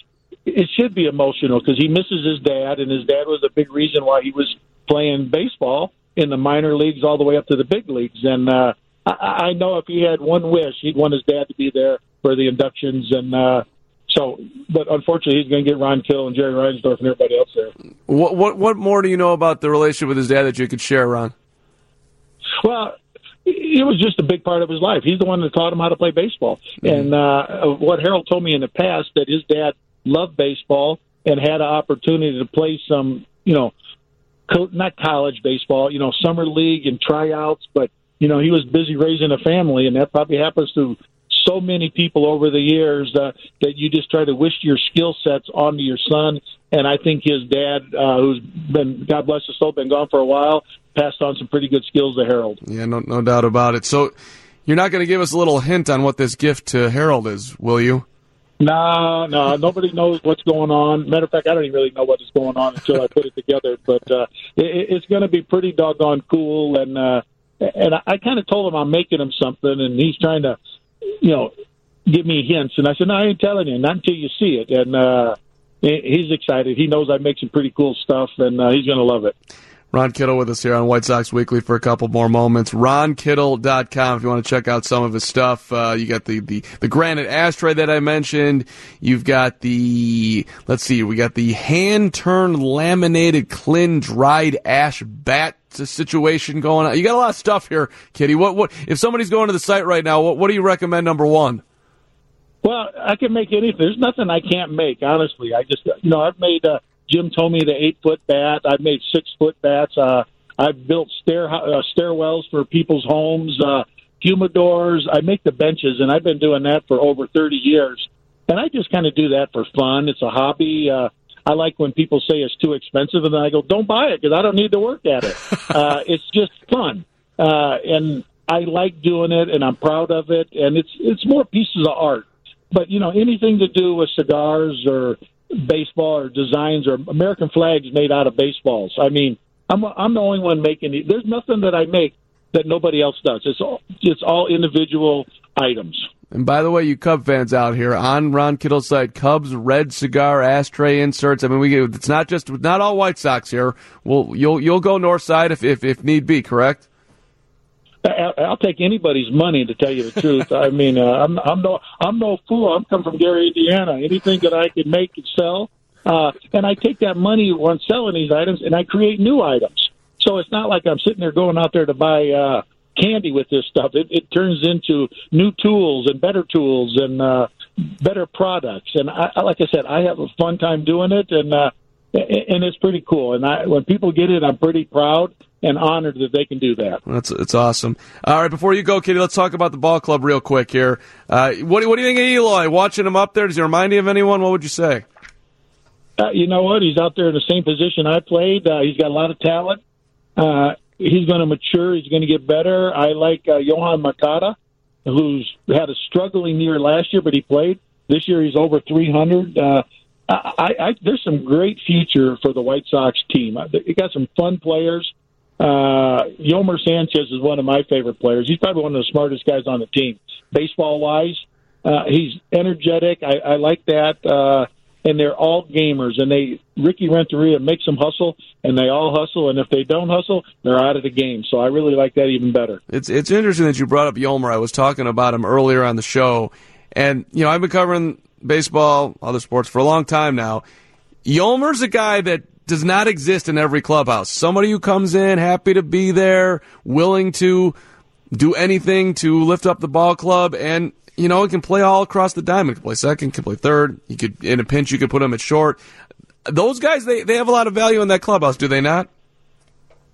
it should be emotional because he misses his dad, and his dad was a big reason why he was playing baseball in the minor leagues all the way up to the big leagues. And uh, I, I know if he had one wish, he'd want his dad to be there for the inductions. And uh, so, but unfortunately, he's going to get Ron Kittle and Jerry Reinsdorf and everybody else there. What what what more do you know about the relationship with his dad that you could share, Ron? Well, it was just a big part of his life. He's the one that taught him how to play baseball. And uh, what Harold told me in the past that his dad loved baseball and had an opportunity to play some, you know, co- not college baseball, you know, summer league and tryouts, but you know, he was busy raising a family, and that probably happens to so many people over the years uh, that you just try to wish your skill sets onto your son. And I think his dad, uh, who's been God bless his soul, been gone for a while, passed on some pretty good skills to Harold. Yeah, no, no doubt about it. So, you're not going to give us a little hint on what this gift to Harold is, will you? No, no, nobody knows what's going on. Matter of fact, I don't even really know what is going on until I put it together. But uh, it, it's going to be pretty doggone cool. And uh, and I, I kind of told him I'm making him something, and he's trying to, you know, give me hints. And I said, no, I ain't telling you, not until you see it. And uh, he's excited. He knows I make some pretty cool stuff, and uh, he's going to love it. Ron Kittle with us here on White Sox Weekly for a couple more moments. RonKittle.com if you want to check out some of his stuff. Uh, you got the, the, the granite ashtray that I mentioned. You've got the, let's see, we got the hand turned laminated kiln dried ash bat situation going on. You got a lot of stuff here, Kitty. What, what, if somebody's going to the site right now, what, what do you recommend number one? Well, I can make anything. There's nothing I can't make. Honestly, I just you know I've made. Uh, Jim told me the eight foot bat. I've made six foot bats. Uh, I've built stair uh, stairwells for people's homes, uh, humidors. I make the benches, and I've been doing that for over thirty years. And I just kind of do that for fun. It's a hobby. Uh, I like when people say it's too expensive, and then I go, "Don't buy it because I don't need to work at it." [laughs] uh, it's just fun, uh, and I like doing it, and I'm proud of it. And it's it's more pieces of art but you know anything to do with cigars or baseball or designs or American flags made out of baseballs. I mean, I'm I'm the only one making it. There's nothing that I make that nobody else does. It's all it's all individual items. And by the way, you Cub fans out here on Ron Kittle's site, Cubs red cigar ashtray inserts. I mean, we it's not just not all White Sox here. Well, you'll you'll go north side if if, if need be. Correct. I'll take anybody's money to tell you the truth. I mean, uh, I'm I'm no I'm no fool. I'm come from Gary, Indiana. Anything that I can make and sell, uh, and I take that money when selling these items and I create new items. So it's not like I'm sitting there going out there to buy uh, candy with this stuff. It, it turns into new tools and better tools and uh, better products. And I- like I said, I have a fun time doing it, and uh, and it's pretty cool. And I, when people get it, I'm pretty proud and honored that they can do that. That's it's awesome. All right, before you go, Kitty, let's talk about the ball club real quick here. Uh, what, do- what do you think of Eloy? Watching him up there, does he remind you of anyone? What would you say? Uh, you know what? He's out there in the same position I played. Uh, he's got a lot of talent. Uh, he's going to mature. He's going to get better. I like uh, Yoan Moncada, who's had a struggling year last year, but he played. This year he's over 300. Uh, I, I, there's some great future for the White Sox team. You got some fun players. Uh, Yolmer Sanchez is one of my favorite players. He's probably one of the smartest guys on the team, baseball wise. Uh, he's energetic. I, I like that. Uh, and they're all gamers. And they Ricky Renteria makes them hustle, and they all hustle. And if they don't hustle, they're out of the game. So I really like that even better. It's it's interesting that you brought up Yolmer. I was talking about him earlier on the show, and you know I've been covering baseball, other sports for a long time now. Yolmer's a guy that does not exist in every clubhouse. Somebody who comes in happy to be there, willing to do anything to lift up the ball club and you know, he can play all across the diamond. He can play second, can play third. You could in a pinch you could put him at short. Those guys they, they have a lot of value in that clubhouse, do they not?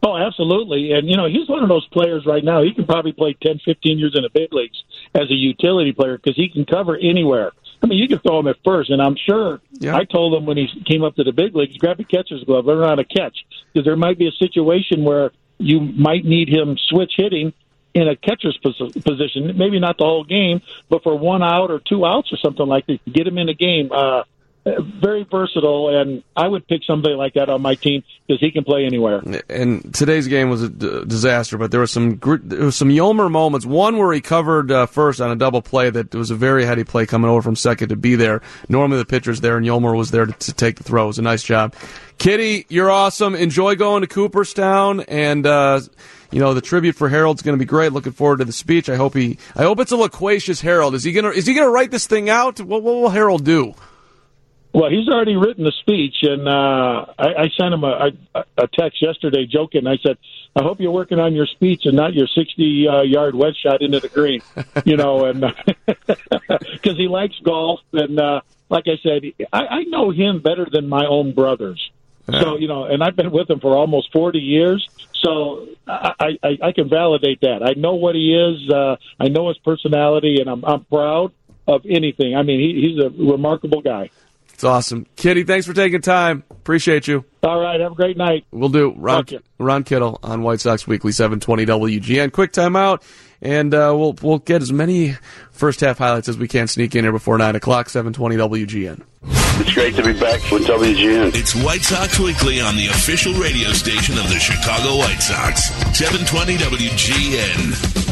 Oh, absolutely. And, you know, he's one of those players right now. He can probably play 10, 15 years in the big leagues as a utility player because he can cover anywhere. I mean, you can throw him at first, and I'm sure Yeah. I told him when he came up to the big leagues, grab a catcher's glove, learn how to catch, because there might be a situation where you might need him switch hitting in a catcher's posi- position, maybe not the whole game, but for one out or two outs or something like that, get him in the game. Uh, very versatile, and I would pick somebody like that on my team because he can play anywhere. and today's game was a d- disaster, but there was some gr- there was some Yolmer moments. One where he covered uh, first on a double play that was a very heady play coming over from second to be there. Normally the pitcher's there, and Yolmer was there to, to take the throw. It was a nice job. Kitty, you're awesome. Enjoy going to Cooperstown, and uh, you know the tribute for Harold's going to be great. Looking forward to the speech. I hope he. I hope it's a loquacious Harold. Is he gonna Is he gonna write this thing out? What, what will Harold do? Well, he's already written the speech, and uh, I, I sent him a, a, a text yesterday, joking. I said, "I hope you're working on your speech and not your 60 uh, yard wedge shot into the green." [laughs] you know, and [laughs] because he likes golf, and uh, like I said, I, I know him better than my own brothers. So you know, and I've been with him for almost 40 years. So I, I, I can validate that. I know what he is. Uh, I know his personality, and I'm, I'm proud of anything. I mean, he, he's a remarkable guy. It's awesome, Kitty. Thanks for taking time. Appreciate you. All right, have a great night. We'll do. Ron, you. Ron Kittle on White Sox Weekly, 720 WGN. Quick timeout, and uh, we'll we'll get as many first half highlights as we can sneak in here before 9 o'clock, 720 WGN. It's great to be back with WGN. It's White Sox Weekly on the official radio station of the Chicago White Sox. 720 WGN.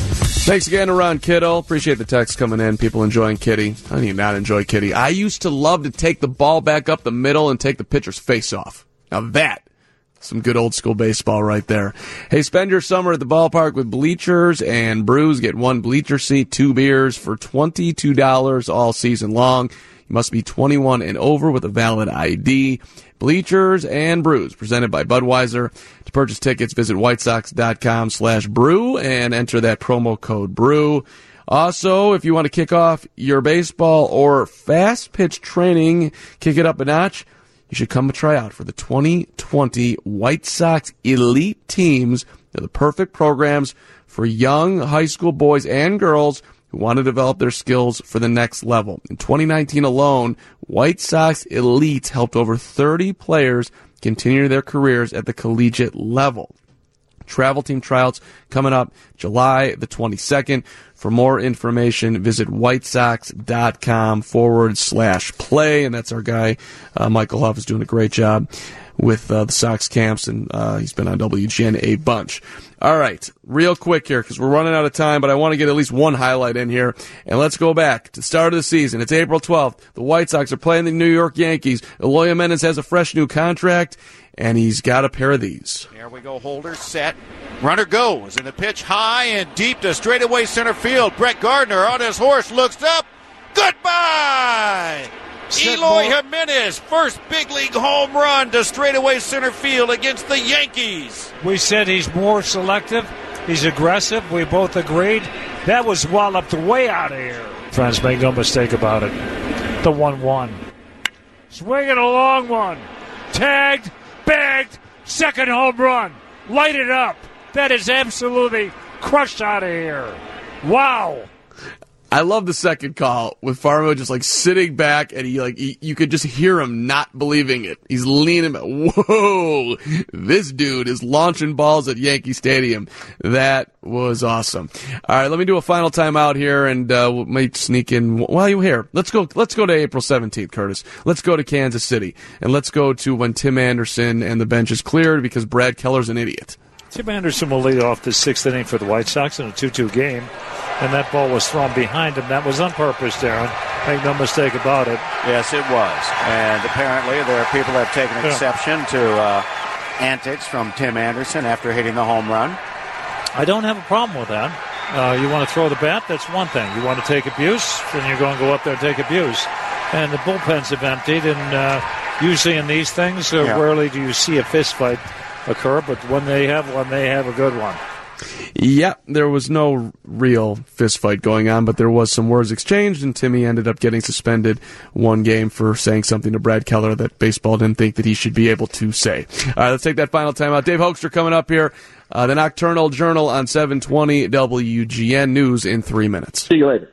Thanks again to Ron Kittle. Appreciate the text coming in. People enjoying Kitty. I do not enjoy Kitty? I used to love to take the ball back up the middle and take the pitcher's face off. Now that some good old school baseball right there. Hey, spend your summer at the ballpark with bleachers and brews. Get one bleacher seat, two beers for $22 all season long. You must be 21 and over with a valid ID. Bleachers and brews presented by Budweiser. Purchase tickets, visit whitesox.com slash brew and enter that promo code brew. Also, if you want to kick off your baseball or fast pitch training, kick it up a notch, you should come try out for the 2020 White Sox elite teams. They're the perfect programs for young high school boys and girls who want to develop their skills for the next level. In 2019 alone, White Sox elite helped over 30 players continue their careers at the collegiate level. Travel team tryouts coming up July the 22nd. For more information, visit whitesox.com forward slash play. And that's our guy, uh, Michael Huff, is doing a great job with uh, the Sox camps, and uh, he's been on WGN a bunch. All right, real quick here, because we're running out of time, but I want to get at least one highlight in here. And let's go back to the start of the season. It's April 12th. The White Sox are playing the New York Yankees. Eloy Jimenez has a fresh new contract, and he's got a pair of these. There we go. Holder set. Runner goes. And the pitch high and deep to straightaway center field. Brett Gardner on his horse looks up. Goodbye! Eloy Jimenez, first big league home run to straightaway center field against the Yankees. We said he's more selective. He's aggressive. We both agreed. That was walloped way out of here. Friends, make no mistake about it. The 1 1. Swinging a long one. Tagged, bagged, second home run. Light it up. That is absolutely crushed out of here. Wow. I love the second call with Farmo just like sitting back and he like he, you could just hear him not believing it. He's leaning back. Whoa, this dude is launching balls at Yankee Stadium. That was awesome. All right, let me do a final timeout here and uh, we might sneak in while you're here. Let's go. Let's go to April 17th, Curtis. Let's go to Kansas City and let's go to when Tim Anderson and the bench is cleared because Brad Keller's an idiot. Tim Anderson will lead off the sixth inning for the White Sox in a 2 2 game. And that ball was thrown behind him. That was on purpose, Darrin. Make no mistake about it. Yes, it was. And apparently there are people that have taken Yeah. exception to uh, antics from Tim Anderson after hitting the home run. I don't have a problem with that. Uh, you want to throw the bat, that's one thing. You want to take abuse, then you're going to go up there and take abuse. And the bullpens have emptied, and uh, usually in these things, uh, Yeah. rarely do you see a fist fight occur, but when they have one, they have a good one. Yeah, there was no real fist fight going on, but there was some words exchanged, and Timmy ended up getting suspended one game for saying something to Brad Keller that baseball didn't think that he should be able to say. All right, let's take that final time out. Dave Hoekstra coming up here. Uh, the Nocturnal Journal on 720 WGN News in three minutes. See you later.